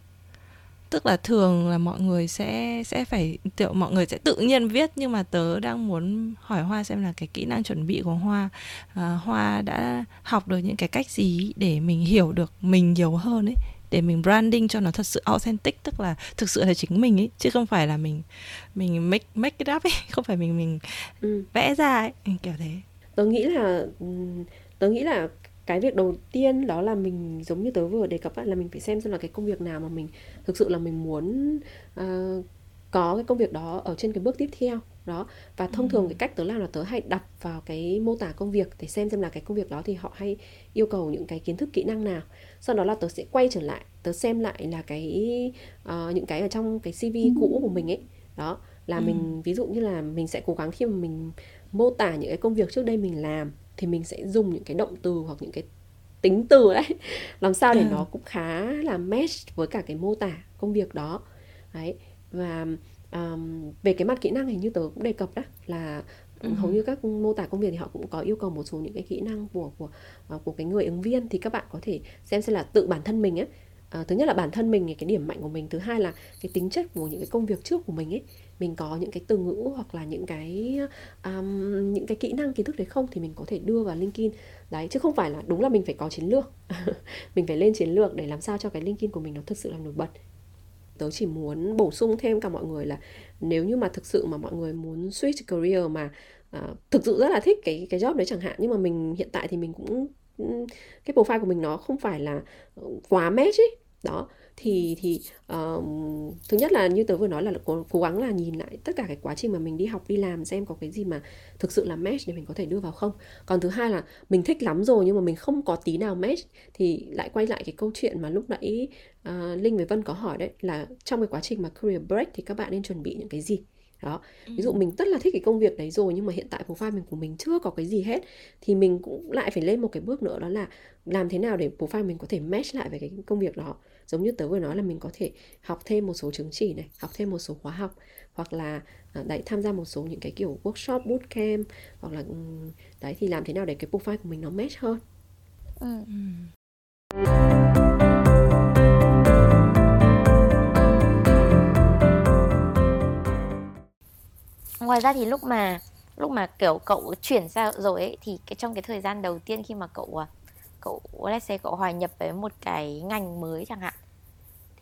Tức là thường là mọi người sẽ sẽ phải kiểu mọi người sẽ tự nhiên viết nhưng mà tớ đang muốn hỏi hoa xem là cái kỹ năng chuẩn bị của hoa à, hoa đã học được những cái cách gì để mình hiểu được mình nhiều hơn ấy để mình branding cho nó thật sự authentic tức là thực sự là chính mình ấy chứ không phải là mình mình make make it up ấy không phải mình mình ừ. vẽ ra ấy kiểu thế tớ nghĩ là tớ nghĩ là cái việc đầu tiên đó là mình giống như tớ vừa đề cập là mình phải xem xem là cái công việc nào mà mình thực sự là mình muốn uh, có cái công việc đó ở trên cái bước tiếp theo đó và thông ừ. thường cái cách tớ làm là tớ hay đặt vào cái mô tả công việc để xem xem là cái công việc đó thì họ hay yêu cầu những cái kiến thức kỹ năng nào sau đó là tớ sẽ quay trở lại tớ xem lại là cái uh, những cái ở trong cái cv cũ của mình ấy đó là ừ. mình ví dụ như là mình sẽ cố gắng khi mà mình mô tả những cái công việc trước đây mình làm thì mình sẽ dùng những cái động từ hoặc những cái tính từ đấy [LAUGHS] làm sao để ừ. nó cũng khá là match với cả cái mô tả công việc đó đấy và um, về cái mặt kỹ năng hình như tớ cũng đề cập đó là ừ. hầu như các mô tả công việc thì họ cũng có yêu cầu một số những cái kỹ năng của của uh, của cái người ứng viên thì các bạn có thể xem xem là tự bản thân mình ấy À, thứ nhất là bản thân mình cái điểm mạnh của mình thứ hai là cái tính chất của những cái công việc trước của mình ấy mình có những cái từ ngữ hoặc là những cái um, những cái kỹ năng kiến thức đấy không thì mình có thể đưa vào LinkedIn. Đấy chứ không phải là đúng là mình phải có chiến lược. [LAUGHS] Mình phải lên chiến lược để làm sao cho cái LinkedIn của mình nó thực sự là nổi bật. Tớ chỉ muốn bổ sung thêm cả mọi người là nếu như mà thực sự mà mọi người muốn switch career mà uh, thực sự rất là thích cái cái job đấy chẳng hạn nhưng mà mình hiện tại thì mình cũng cái profile của mình nó không phải là ờ, quá match ấy. Đó thì thì um, thứ nhất là như tớ vừa nói là cố, cố gắng là nhìn lại tất cả cái quá trình mà mình đi học đi làm xem có cái gì mà thực sự là match để mình có thể đưa vào không. Còn thứ hai là mình thích lắm rồi nhưng mà mình không có tí nào match thì lại quay lại cái câu chuyện mà lúc nãy uh, linh với vân có hỏi đấy là trong cái quá trình mà career break thì các bạn nên chuẩn bị những cái gì? Đó. Ví dụ mình rất là thích cái công việc đấy rồi nhưng mà hiện tại profile mình của mình chưa có cái gì hết thì mình cũng lại phải lên một cái bước nữa đó là làm thế nào để profile mình có thể match lại với cái công việc đó. Giống như tớ vừa nói là mình có thể học thêm một số chứng chỉ này học thêm một số khóa học hoặc là à, đấy tham gia một số những cái kiểu workshop bootcamp hoặc là đấy thì làm thế nào để cái profile của mình nó match hơn. Ừ. ngoài ra thì lúc mà lúc mà kiểu cậu chuyển ra rồi ấy thì cái trong cái thời gian đầu tiên khi mà cậu à, cậu let's say cậu hòa nhập với một cái ngành mới chẳng hạn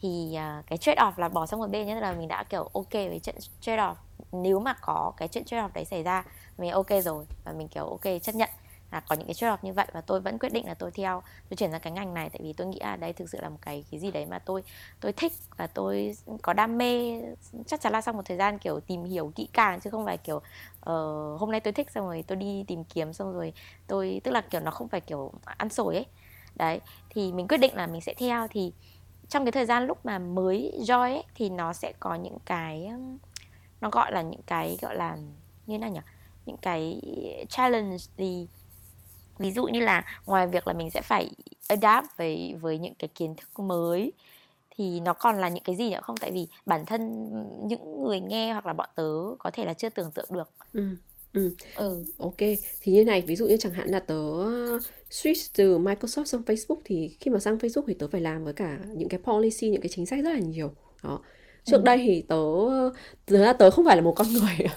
thì uh, cái trade off là bỏ sang một bên nhất là mình đã kiểu ok với chuyện trade off. Nếu mà có cái chuyện trade off đấy xảy ra mình ok rồi và mình kiểu ok chấp nhận là có những cái trade off như vậy và tôi vẫn quyết định là tôi theo tôi chuyển sang cái ngành này. Tại vì tôi nghĩ là đây thực sự là một cái cái gì đấy mà tôi tôi thích và tôi có đam mê. Chắc chắn là sau một thời gian kiểu tìm hiểu kỹ càng chứ không phải kiểu uh, hôm nay tôi thích xong rồi tôi đi tìm kiếm xong rồi tôi tức là kiểu nó không phải kiểu ăn sổi ấy. Đấy thì mình quyết định là mình sẽ theo. Thì trong cái thời gian lúc mà mới join ấy, thì nó sẽ có những cái nó gọi là những cái gọi là như thế nào nhỉ? Những cái challenge thì ví dụ như là ngoài việc là mình sẽ phải adapt với với những cái kiến thức mới thì nó còn là những cái gì nữa không tại vì bản thân những người nghe hoặc là bọn tớ có thể là chưa tưởng tượng được ừ. Ừ. ừ. Ok, thì như này, ví dụ như chẳng hạn là tớ switch từ Microsoft sang Facebook thì khi mà sang Facebook thì tớ phải làm với cả những cái policy, những cái chính sách rất là nhiều. Đó. Trước ừ. đây thì tớ thực ra tớ không phải là một con [LAUGHS] người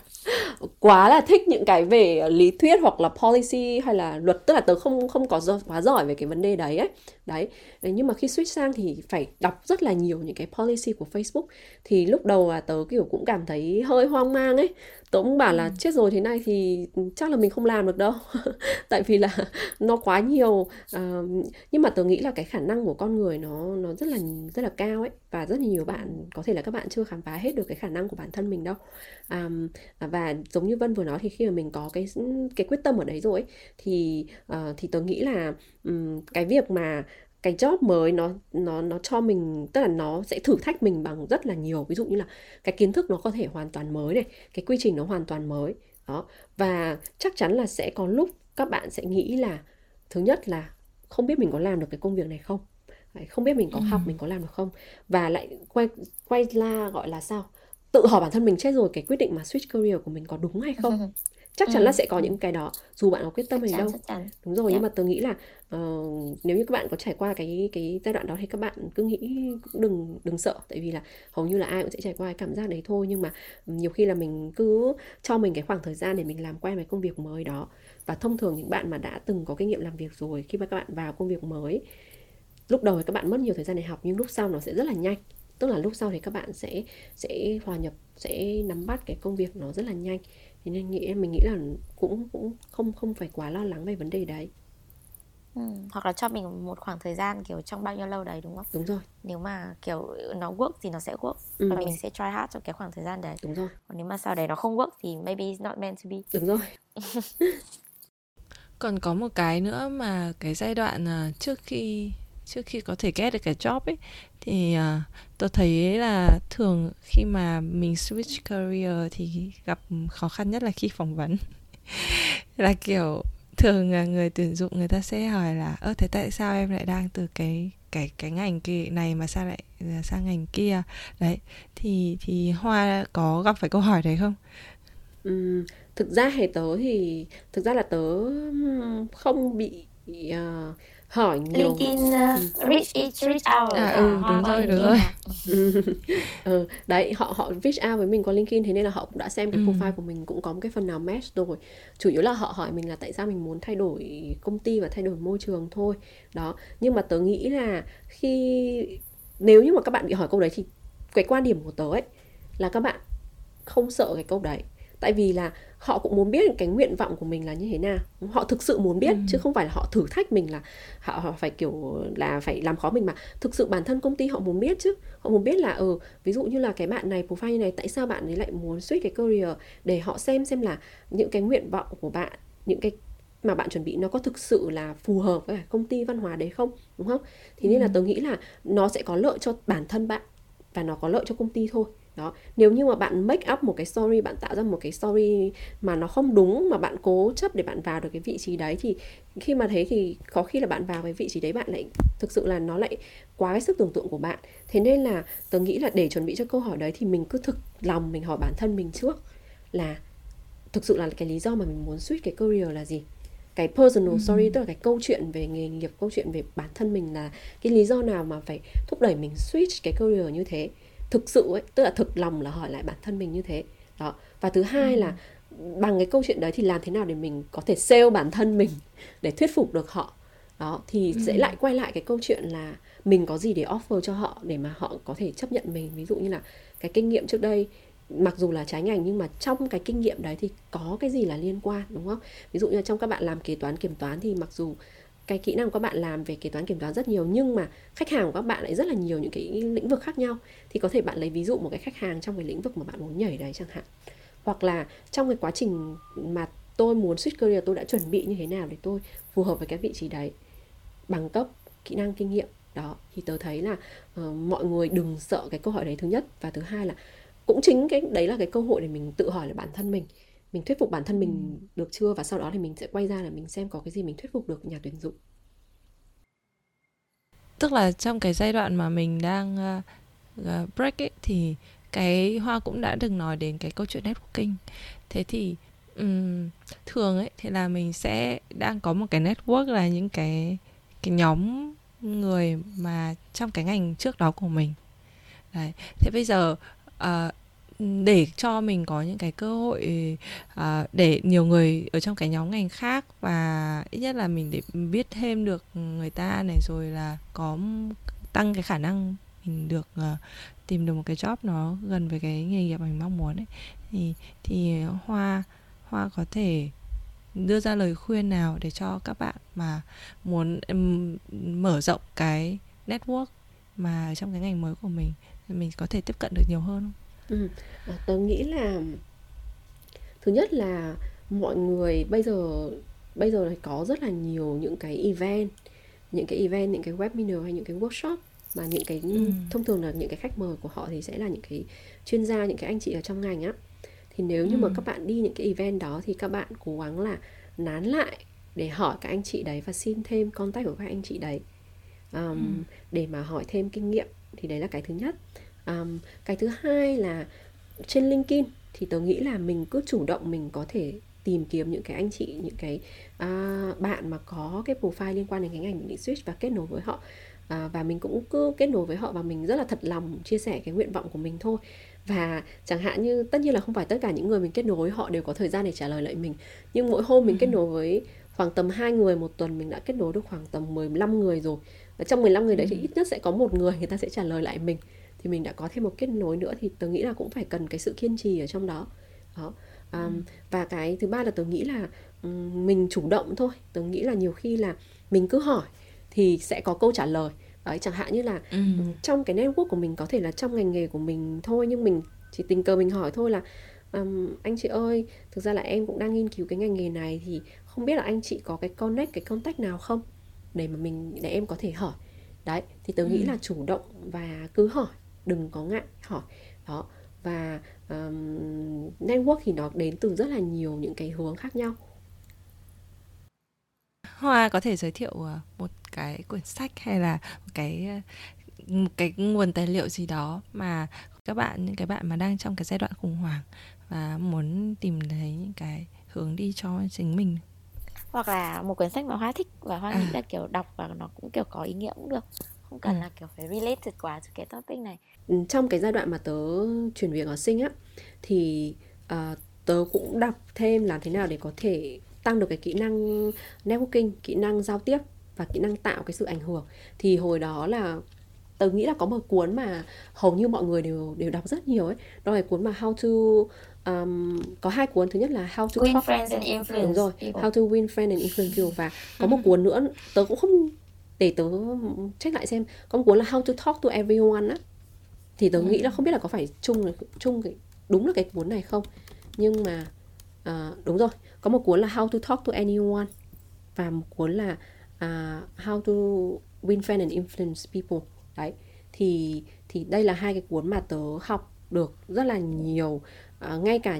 quá là thích những cái về lý thuyết hoặc là policy hay là luật tức là tớ không không có quá giỏi về cái vấn đề đấy ấy. Đấy nhưng mà khi switch sang thì phải đọc rất là nhiều những cái policy của Facebook. Thì lúc đầu là tớ kiểu cũng cảm thấy hơi hoang mang ấy. Tớ cũng bảo là ừ. chết rồi thế này thì chắc là mình không làm được đâu. [LAUGHS] Tại vì là nó quá nhiều uh, nhưng mà tớ nghĩ là cái khả năng của con người nó nó rất là rất là cao ấy và rất là nhiều bạn có thể là các bạn chưa khám phá hết được cái khả năng của bản thân mình đâu. Um, và giống như vân vừa nói thì khi mà mình có cái cái quyết tâm ở đấy rồi ấy, thì uh, thì tớ nghĩ là um, cái việc mà cái job mới nó nó nó cho mình tức là nó sẽ thử thách mình bằng rất là nhiều. Ví dụ như là cái kiến thức nó có thể hoàn toàn mới này cái quy trình nó hoàn toàn mới đó. Và chắc chắn là sẽ có lúc các bạn sẽ nghĩ là thứ nhất là không biết mình có làm được cái công việc này không không biết mình có học mình có làm được không? Và lại quay quay la gọi là sao? Tự hỏi bản thân mình chết rồi cái quyết định mà switch career của mình có đúng hay không? [LAUGHS] Chắc chắn ừ. là sẽ có những cái đó dù bạn có quyết tâm hay đâu. đúng rồi yeah. nhưng dạ. mà tớ nghĩ là uh, nếu như các bạn có trải qua cái cái giai đoạn đó thì các bạn cứ nghĩ đừng đừng sợ. Tại vì là hầu như là ai cũng sẽ trải qua cái cảm giác đấy thôi nhưng mà nhiều khi là mình cứ cho mình cái khoảng thời gian để mình làm quen với công việc mới đó. Và thông thường những bạn mà đã từng có kinh nghiệm làm việc rồi khi mà các bạn vào công việc mới lúc đầu thì các bạn mất nhiều thời gian để học nhưng lúc sau nó sẽ rất là nhanh. Tức là lúc sau thì các bạn sẽ sẽ hòa nhập sẽ nắm bắt cái công việc nó rất là nhanh. Thế nên nghĩ mình nghĩ là cũng cũng không không phải quá lo lắng về vấn đề đấy. Ừ, hoặc là cho mình một khoảng thời gian kiểu trong bao nhiêu lâu đấy đúng không? Đúng rồi. Nếu mà kiểu nó work thì nó sẽ work. Ừ. và mình sẽ try hard trong cái khoảng thời gian đấy. Đúng rồi. Còn nếu mà sau đấy nó không work thì maybe it's not meant to be. Đúng rồi. [LAUGHS] Còn có một cái nữa mà cái giai đoạn uh, trước khi trước khi có thể get được cái job ấy. Thì uh, tôi thấy là thường khi mà mình switch career thì gặp khó khăn nhất là khi phỏng vấn. [LAUGHS] Là kiểu thường là người tuyển dụng người ta sẽ hỏi là ơ thế tại sao em lại đang từ cái cái cái ngành kia này mà sao lại à, sang ngành kia? Đấy thì thì hoa có gặp phải câu hỏi đấy không? Ừ, thực ra hệ tớ thì thực ra là tớ không bị uh, hỏi nhiều LinkedIn uh, reach reach out. À ừ đúng rồi đúng rồi. [LAUGHS] ừ, đấy họ họ reach out với mình qua LinkedIn thế nên là họ cũng đã xem cái ừ. profile của mình cũng có một cái phần nào match rồi. Chủ yếu là họ hỏi mình là tại sao mình muốn thay đổi công ty và thay đổi môi trường thôi. Đó nhưng mà tớ nghĩ là khi nếu như mà các bạn bị hỏi câu đấy thì cái quan điểm của tớ ấy là các bạn không sợ cái câu đấy. Tại vì là họ cũng muốn biết cái nguyện vọng của mình là như thế nào họ thực sự muốn biết ừ. chứ không phải là họ thử thách mình là họ, họ phải kiểu là phải làm khó mình mà thực sự bản thân công ty họ muốn biết chứ họ muốn biết là ừ ví dụ như là cái bạn này profile như này tại sao bạn ấy lại muốn switch cái career để họ xem xem là những cái nguyện vọng của bạn những cái mà bạn chuẩn bị nó có thực sự là phù hợp với công ty văn hóa đấy không đúng không thì ừ. nên là ừ. tớ nghĩ là nó sẽ có lợi cho bản thân bạn và nó có lợi cho công ty thôi đó. Nếu như mà bạn make up một cái story bạn tạo ra một cái story mà nó không đúng mà bạn cố chấp để bạn vào được cái vị trí đấy thì khi mà thế thì có khi là bạn vào cái vị trí đấy bạn lại thực sự là nó lại quá cái sức tưởng tượng của bạn. Thế nên là tớ nghĩ là để chuẩn bị cho câu hỏi đấy thì mình cứ thực lòng mình hỏi bản thân mình trước là thực sự là cái lý do mà mình muốn switch cái career là gì? Cái personal ừ. story tức là cái câu chuyện về nghề nghiệp câu chuyện về bản thân mình là cái lý do nào mà phải thúc đẩy mình switch cái career như thế thực sự ấy tức là thực lòng là hỏi lại bản thân mình như thế. Đó. Và thứ hai là bằng cái câu chuyện đấy thì làm thế nào để mình có thể sale bản thân mình [LAUGHS] để thuyết phục được họ? Đó thì ừ. sẽ lại quay lại cái câu chuyện là mình có gì để offer cho họ để mà họ có thể chấp nhận mình? Ví dụ như là cái kinh nghiệm trước đây mặc dù là trái ngành nhưng mà trong cái kinh nghiệm đấy thì có cái gì là liên quan đúng không? Ví dụ như là trong các bạn làm kế toán kiểm toán thì mặc dù cái kỹ năng của các bạn làm về kế toán kiểm toán rất nhiều nhưng mà khách hàng của các bạn lại rất là nhiều những cái lĩnh vực khác nhau. Thì có thể bạn lấy ví dụ một cái khách hàng trong cái lĩnh vực mà bạn muốn nhảy đấy chẳng hạn. Hoặc là trong cái quá trình mà tôi muốn switch career tôi đã chuẩn bị như thế nào để tôi phù hợp với cái vị trí đấy. Bằng cấp kỹ năng kinh nghiệm. Đó thì tớ thấy là uh, mọi người đừng sợ cái câu hỏi đấy thứ nhất. Và thứ hai là cũng chính cái đấy là cái cơ hội để mình tự hỏi là bản thân mình mình thuyết phục bản thân mình ừ. được chưa? Và sau đó thì mình sẽ quay ra là mình xem có cái gì mình thuyết phục được nhà tuyển dụng. Tức là trong cái giai đoạn mà mình đang uh, break ấy thì cái hoa cũng đã từng nói đến cái câu chuyện networking. Thế thì um, thường ấy thì là mình sẽ đang có một cái network là những cái cái nhóm người mà trong cái ngành trước đó của mình. Đấy thế bây giờ uh, để cho mình có những cái cơ hội à, để nhiều người ở trong cái nhóm ngành khác và ít nhất là mình để biết thêm được người ta này rồi là có tăng cái khả năng mình được uh, tìm được một cái job nó gần với cái nghề nghiệp mình mong muốn ấy thì thì hoa hoa có thể đưa ra lời khuyên nào để cho các bạn mà muốn um, mở rộng cái network mà trong cái ngành mới của mình mình có thể tiếp cận được nhiều hơn không? Ừ. À, tớ nghĩ là thứ nhất là mọi người bây giờ bây giờ có rất là nhiều những cái event những cái event những cái webinar hay những cái workshop mà những cái ừ. thông thường là những cái khách mời của họ thì sẽ là những cái chuyên gia những cái anh chị ở trong ngành á thì nếu như ừ. mà các bạn đi những cái event đó thì các bạn cố gắng là nán lại để hỏi các anh chị đấy và xin thêm contact của các anh chị đấy um, ừ. để mà hỏi thêm kinh nghiệm thì đấy là cái thứ nhất um, cái thứ hai là trên linkedin thì tớ nghĩ là mình cứ chủ động mình có thể tìm kiếm những cái anh chị những cái à, bạn mà có cái profile liên quan đến cái ngành mình định switch và kết nối với họ. À, và mình cũng cứ kết nối với họ và mình rất là thật lòng chia sẻ cái nguyện vọng của mình thôi. Và chẳng hạn như tất nhiên là không phải tất cả những người mình kết nối họ đều có thời gian để trả lời lại mình. Nhưng mỗi hôm mình kết nối với khoảng tầm hai người một tuần mình đã kết nối được khoảng tầm 15 người rồi. Và trong 15 người đấy thì ít nhất sẽ có một người người ta sẽ trả lời lại mình thì mình đã có thêm một kết nối nữa thì tớ nghĩ là cũng phải cần cái sự kiên trì ở trong đó. Đó. Um, và cái thứ ba là tớ nghĩ là um, mình chủ động thôi. Tớ nghĩ là nhiều khi là mình cứ hỏi thì sẽ có câu trả lời. Đấy chẳng hạn như là ừ. trong cái network của mình có thể là trong ngành nghề của mình thôi nhưng mình chỉ tình cờ mình hỏi thôi là um, anh chị ơi thực ra là em cũng đang nghiên cứu cái ngành nghề này thì không biết là anh chị có cái connect cái contact nào không? Để mà mình để em có thể hỏi. Đấy thì tớ ừ. nghĩ là chủ động và cứ hỏi đừng có ngại hỏi. Đó và um, network thì nó đến từ rất là nhiều những cái hướng khác nhau. Hoa có thể giới thiệu ờ, một cái quyển sách hay là một cái ờ, một cái nguồn tài liệu gì đó mà các bạn những cái bạn mà đang trong cái giai đoạn khủng hoảng và muốn tìm thấy những cái hướng đi cho chính mình? Hoặc là một quyển sách mà hoa thích và hoa à. nghĩ là kiểu đọc và nó cũng kiểu có ý nghĩa cũng được không cần ừ. là kiểu phải related quá cho cái topic này. Ừ, trong cái giai đoạn mà tớ chuyển việc ở sinh á thì uh, tớ cũng đọc thêm làm thế nào để có thể tăng được cái kỹ năng networking kỹ năng giao tiếp và kỹ năng tạo cái sự ảnh hưởng. Thì hồi đó là tớ nghĩ là có một cuốn mà hầu như mọi người đều đều đọc rất nhiều ấy đó là cuốn mà how to um, có hai cuốn. Thứ nhất là how to win talk. Friends and influence đúng rồi people. how to win friends and influence people. Và có một [LAUGHS] cuốn nữa tớ cũng không để tớ check lại xem. Có một cuốn là how to talk to everyone á. Thì tớ ừ. nghĩ là không biết là có phải chung chung cái đúng là cái cuốn này không. Nhưng mà uh, đúng rồi. Có một cuốn là how to talk to anyone và một cuốn là uh, how to win friends and influence people. Đấy. Thì thì đây là hai cái cuốn mà tớ học được rất là nhiều. À, ngay cả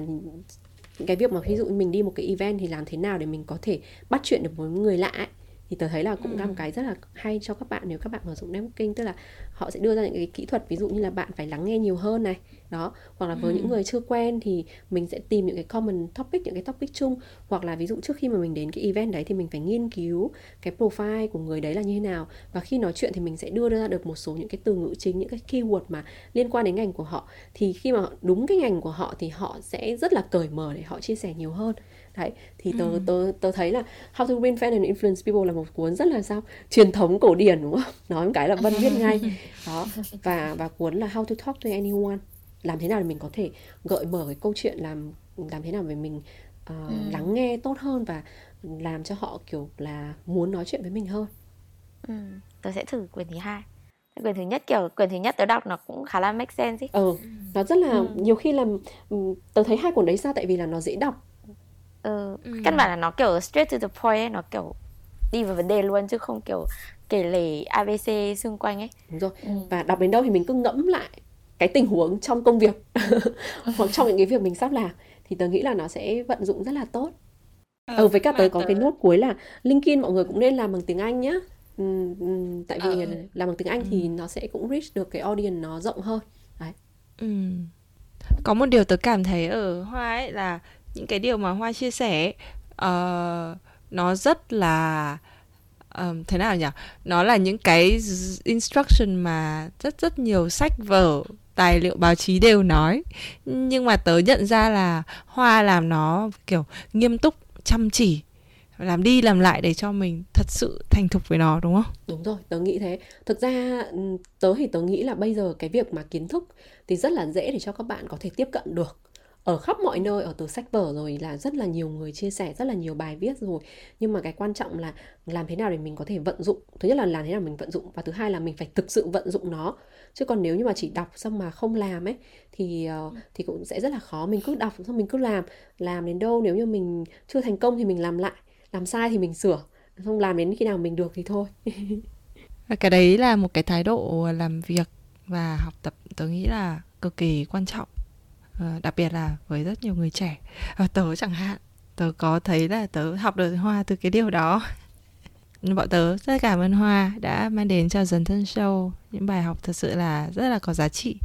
cái việc mà ví dụ mình đi một cái event thì làm thế nào để mình có thể bắt chuyện được với người lạ ấy thì tớ thấy là cũng là một cái rất là hay cho các bạn nếu các bạn mở rộng networking tức là họ sẽ đưa ra những cái kỹ thuật ví dụ như là bạn phải lắng nghe nhiều hơn này đó. Hoặc là với ừ. những người chưa quen thì mình sẽ tìm những cái common topic những cái topic chung. Hoặc là ví dụ trước khi mà mình đến cái event đấy thì mình phải nghiên cứu cái profile của người đấy là như thế nào. Và khi nói chuyện thì mình sẽ đưa ra được một số những cái từ ngữ chính những cái keyword mà liên quan đến ngành của họ. Thì khi mà đúng cái ngành của họ thì họ sẽ rất là cởi mở để họ chia sẻ nhiều hơn đấy thì tớ ừ. tớ tớ thấy là How to Win Friends and Influence People là một cuốn rất là sao truyền thống cổ điển đúng không [LAUGHS] nói một cái là vân viết ngay [LAUGHS] đó và và cuốn là How to Talk to Anyone làm thế nào để mình có thể gợi mở cái câu chuyện làm làm thế nào để mình uh, ừ. lắng nghe tốt hơn và làm cho họ kiểu là muốn nói chuyện với mình hơn ừ. tớ sẽ thử quyển thứ hai quyển thứ nhất kiểu quyển thứ nhất tớ đọc nó cũng khá là make sense ý. ừ nó rất là ừ. nhiều khi là ừ, tớ thấy hai cuốn đấy sao tại vì là nó dễ đọc ừ. ừ. căn bản là nó kiểu straight to the point ấy nó kiểu đi vào vấn đề luôn chứ không kiểu kể lể abc xung quanh ấy đúng rồi ừ. và đọc đến đâu thì mình cứ ngẫm lại cái tình huống trong công việc [LAUGHS] hoặc trong những cái việc mình sắp làm thì tớ nghĩ là nó sẽ vận dụng rất là tốt ờ, ừ, với cả tớ có tớ... cái nốt cuối là LinkedIn mọi người cũng nên làm bằng tiếng Anh nhá ừ, ừ, tại vì ờ. làm bằng tiếng Anh ừ. thì nó sẽ cũng reach được cái audience nó rộng hơn đấy ừ. có một điều tớ cảm thấy ở Hoa ấy là những cái điều mà Hoa chia sẻ uh, nó rất là um, thế nào nhỉ? Nó là những cái instruction mà rất rất nhiều sách vở tài liệu báo chí đều nói. Nhưng mà tớ nhận ra là hoa làm nó kiểu nghiêm túc chăm chỉ làm đi làm lại để cho mình thật sự thành thục với nó đúng không? Đúng rồi tớ nghĩ thế. Thực ra ừ, tớ thì tớ nghĩ là bây giờ cái việc mà kiến thức thì rất là dễ để cho các bạn có thể tiếp cận được ở khắp mọi nơi ở từ sách vở rồi là rất là nhiều người chia sẻ rất là nhiều bài viết rồi. Nhưng mà cái quan trọng là làm thế nào để mình có thể vận dụng thứ nhất là làm thế nào mình vận dụng và thứ hai là mình phải thực sự vận dụng nó. Chứ còn nếu như mà chỉ đọc xong mà không làm ấy thì uh, thì cũng sẽ rất là khó. Mình cứ đọc xong mình cứ làm. Làm đến đâu nếu như mình chưa thành công thì mình làm lại. Làm sai thì mình sửa. Không làm đến khi nào mình được thì thôi. [LAUGHS] Cái đấy là một cái thái độ làm việc và học tập tôi nghĩ là cực kỳ quan trọng. Ờ, đặc biệt là với rất nhiều người trẻ và tớ chẳng hạn tớ có thấy là tớ học được hoa từ cái điều đó [LAUGHS] bọn tớ rất cảm ơn hoa đã mang đến cho dần thân show những bài học thật sự là rất là có giá trị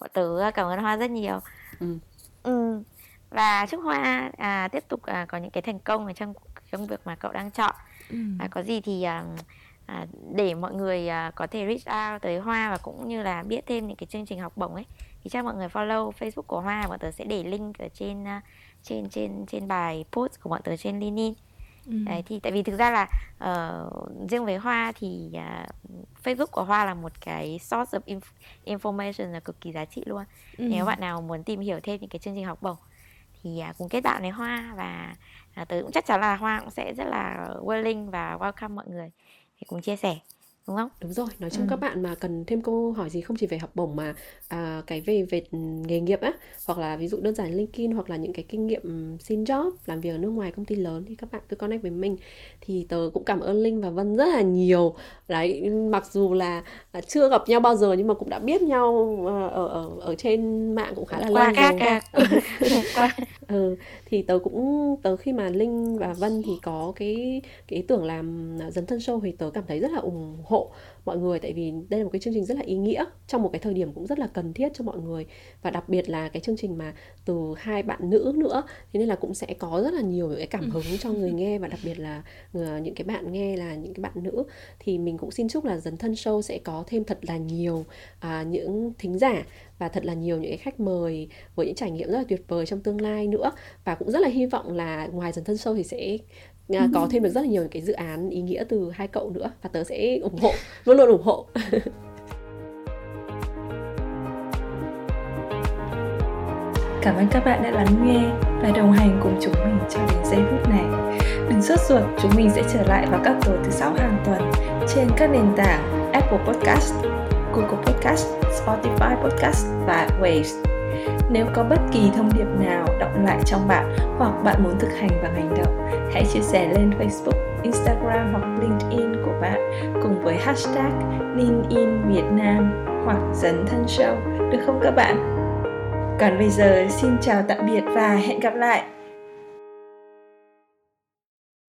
bọn tớ cảm ơn hoa rất nhiều ừ. Ừ. và chúc hoa à, tiếp tục à, có những cái thành công ở trong trong việc mà cậu đang chọn ừ. và có gì thì à, à, để mọi người à, có thể reach out tới hoa và cũng như là biết thêm những cái chương trình học bổng ấy thì chắc mọi người follow facebook của hoa bọn tớ sẽ để link ở trên uh, trên trên trên bài post của bọn tớ trên LinkedIn Ừ. Đấy, thì tại vì thực ra là uh, riêng với hoa thì uh, Facebook của hoa là một cái source of inf- information là cực kỳ giá trị luôn ừ. nếu bạn nào muốn tìm hiểu thêm những cái chương trình học bổng thì uh, cùng kết bạn với hoa và uh, tớ cũng chắc chắn là hoa cũng sẽ rất là willing và welcome mọi người để cùng chia sẻ đúng không đúng rồi nói chung ừ. các bạn mà cần thêm câu hỏi gì không chỉ về học bổng mà à, cái về về nghề nghiệp á hoặc là ví dụ đơn giản LinkedIn hoặc là những cái kinh nghiệm xin job làm việc ở nước ngoài công ty lớn thì các bạn cứ connect với mình thì tớ cũng cảm ơn Linh và Vân rất là nhiều đấy mặc dù là à, chưa gặp nhau bao giờ nhưng mà cũng đã biết nhau ờ, ở ở ở trên mạng cũng khá là lâu rồi. [LAUGHS] [LAUGHS] ừ, thì tớ cũng tớ khi mà Linh và Vân thì có cái cái ý tưởng làm dấn thân show thì tớ cảm thấy rất là ủng hộ mọi người tại vì đây là một cái chương trình rất là ý nghĩa trong một cái thời điểm cũng rất là cần thiết cho mọi người. Và đặc biệt là cái chương trình mà từ hai bạn nữ nữa thế nên là cũng sẽ có rất là nhiều cái cảm hứng cho người nghe. Và đặc biệt là ờ, những cái bạn nghe là những cái bạn nữ. Thì mình cũng xin chúc là dấn thân show sẽ có thêm thật là nhiều à, những thính giả và thật là nhiều những cái khách mời với những trải nghiệm rất là tuyệt vời trong tương lai nữa. Và cũng rất là hy vọng là ngoài dần thân show thì sẽ À, có thêm được rất là nhiều cái dự án ý nghĩa từ hai cậu nữa và tớ sẽ ủng hộ luôn luôn ủng hộ [LAUGHS] Cảm ơn các bạn đã lắng nghe và đồng hành cùng chúng mình cho đến giây phút này. Đừng sốt ruột, chúng mình sẽ trở lại vào các tối thứ sáu hàng tuần trên các nền tảng Apple Podcast, Google Podcast, Spotify Podcast và Waves. Nếu có bất kỳ thông điệp nào động lại trong bạn hoặc bạn muốn thực hành bằng hành động, hãy chia sẻ lên Facebook, Instagram hoặc LinkedIn của bạn cùng với hashtag LinkedIn Việt Nam hoặc dấn thân show, được không các bạn? Còn bây giờ xin chào tạm biệt và hẹn gặp lại!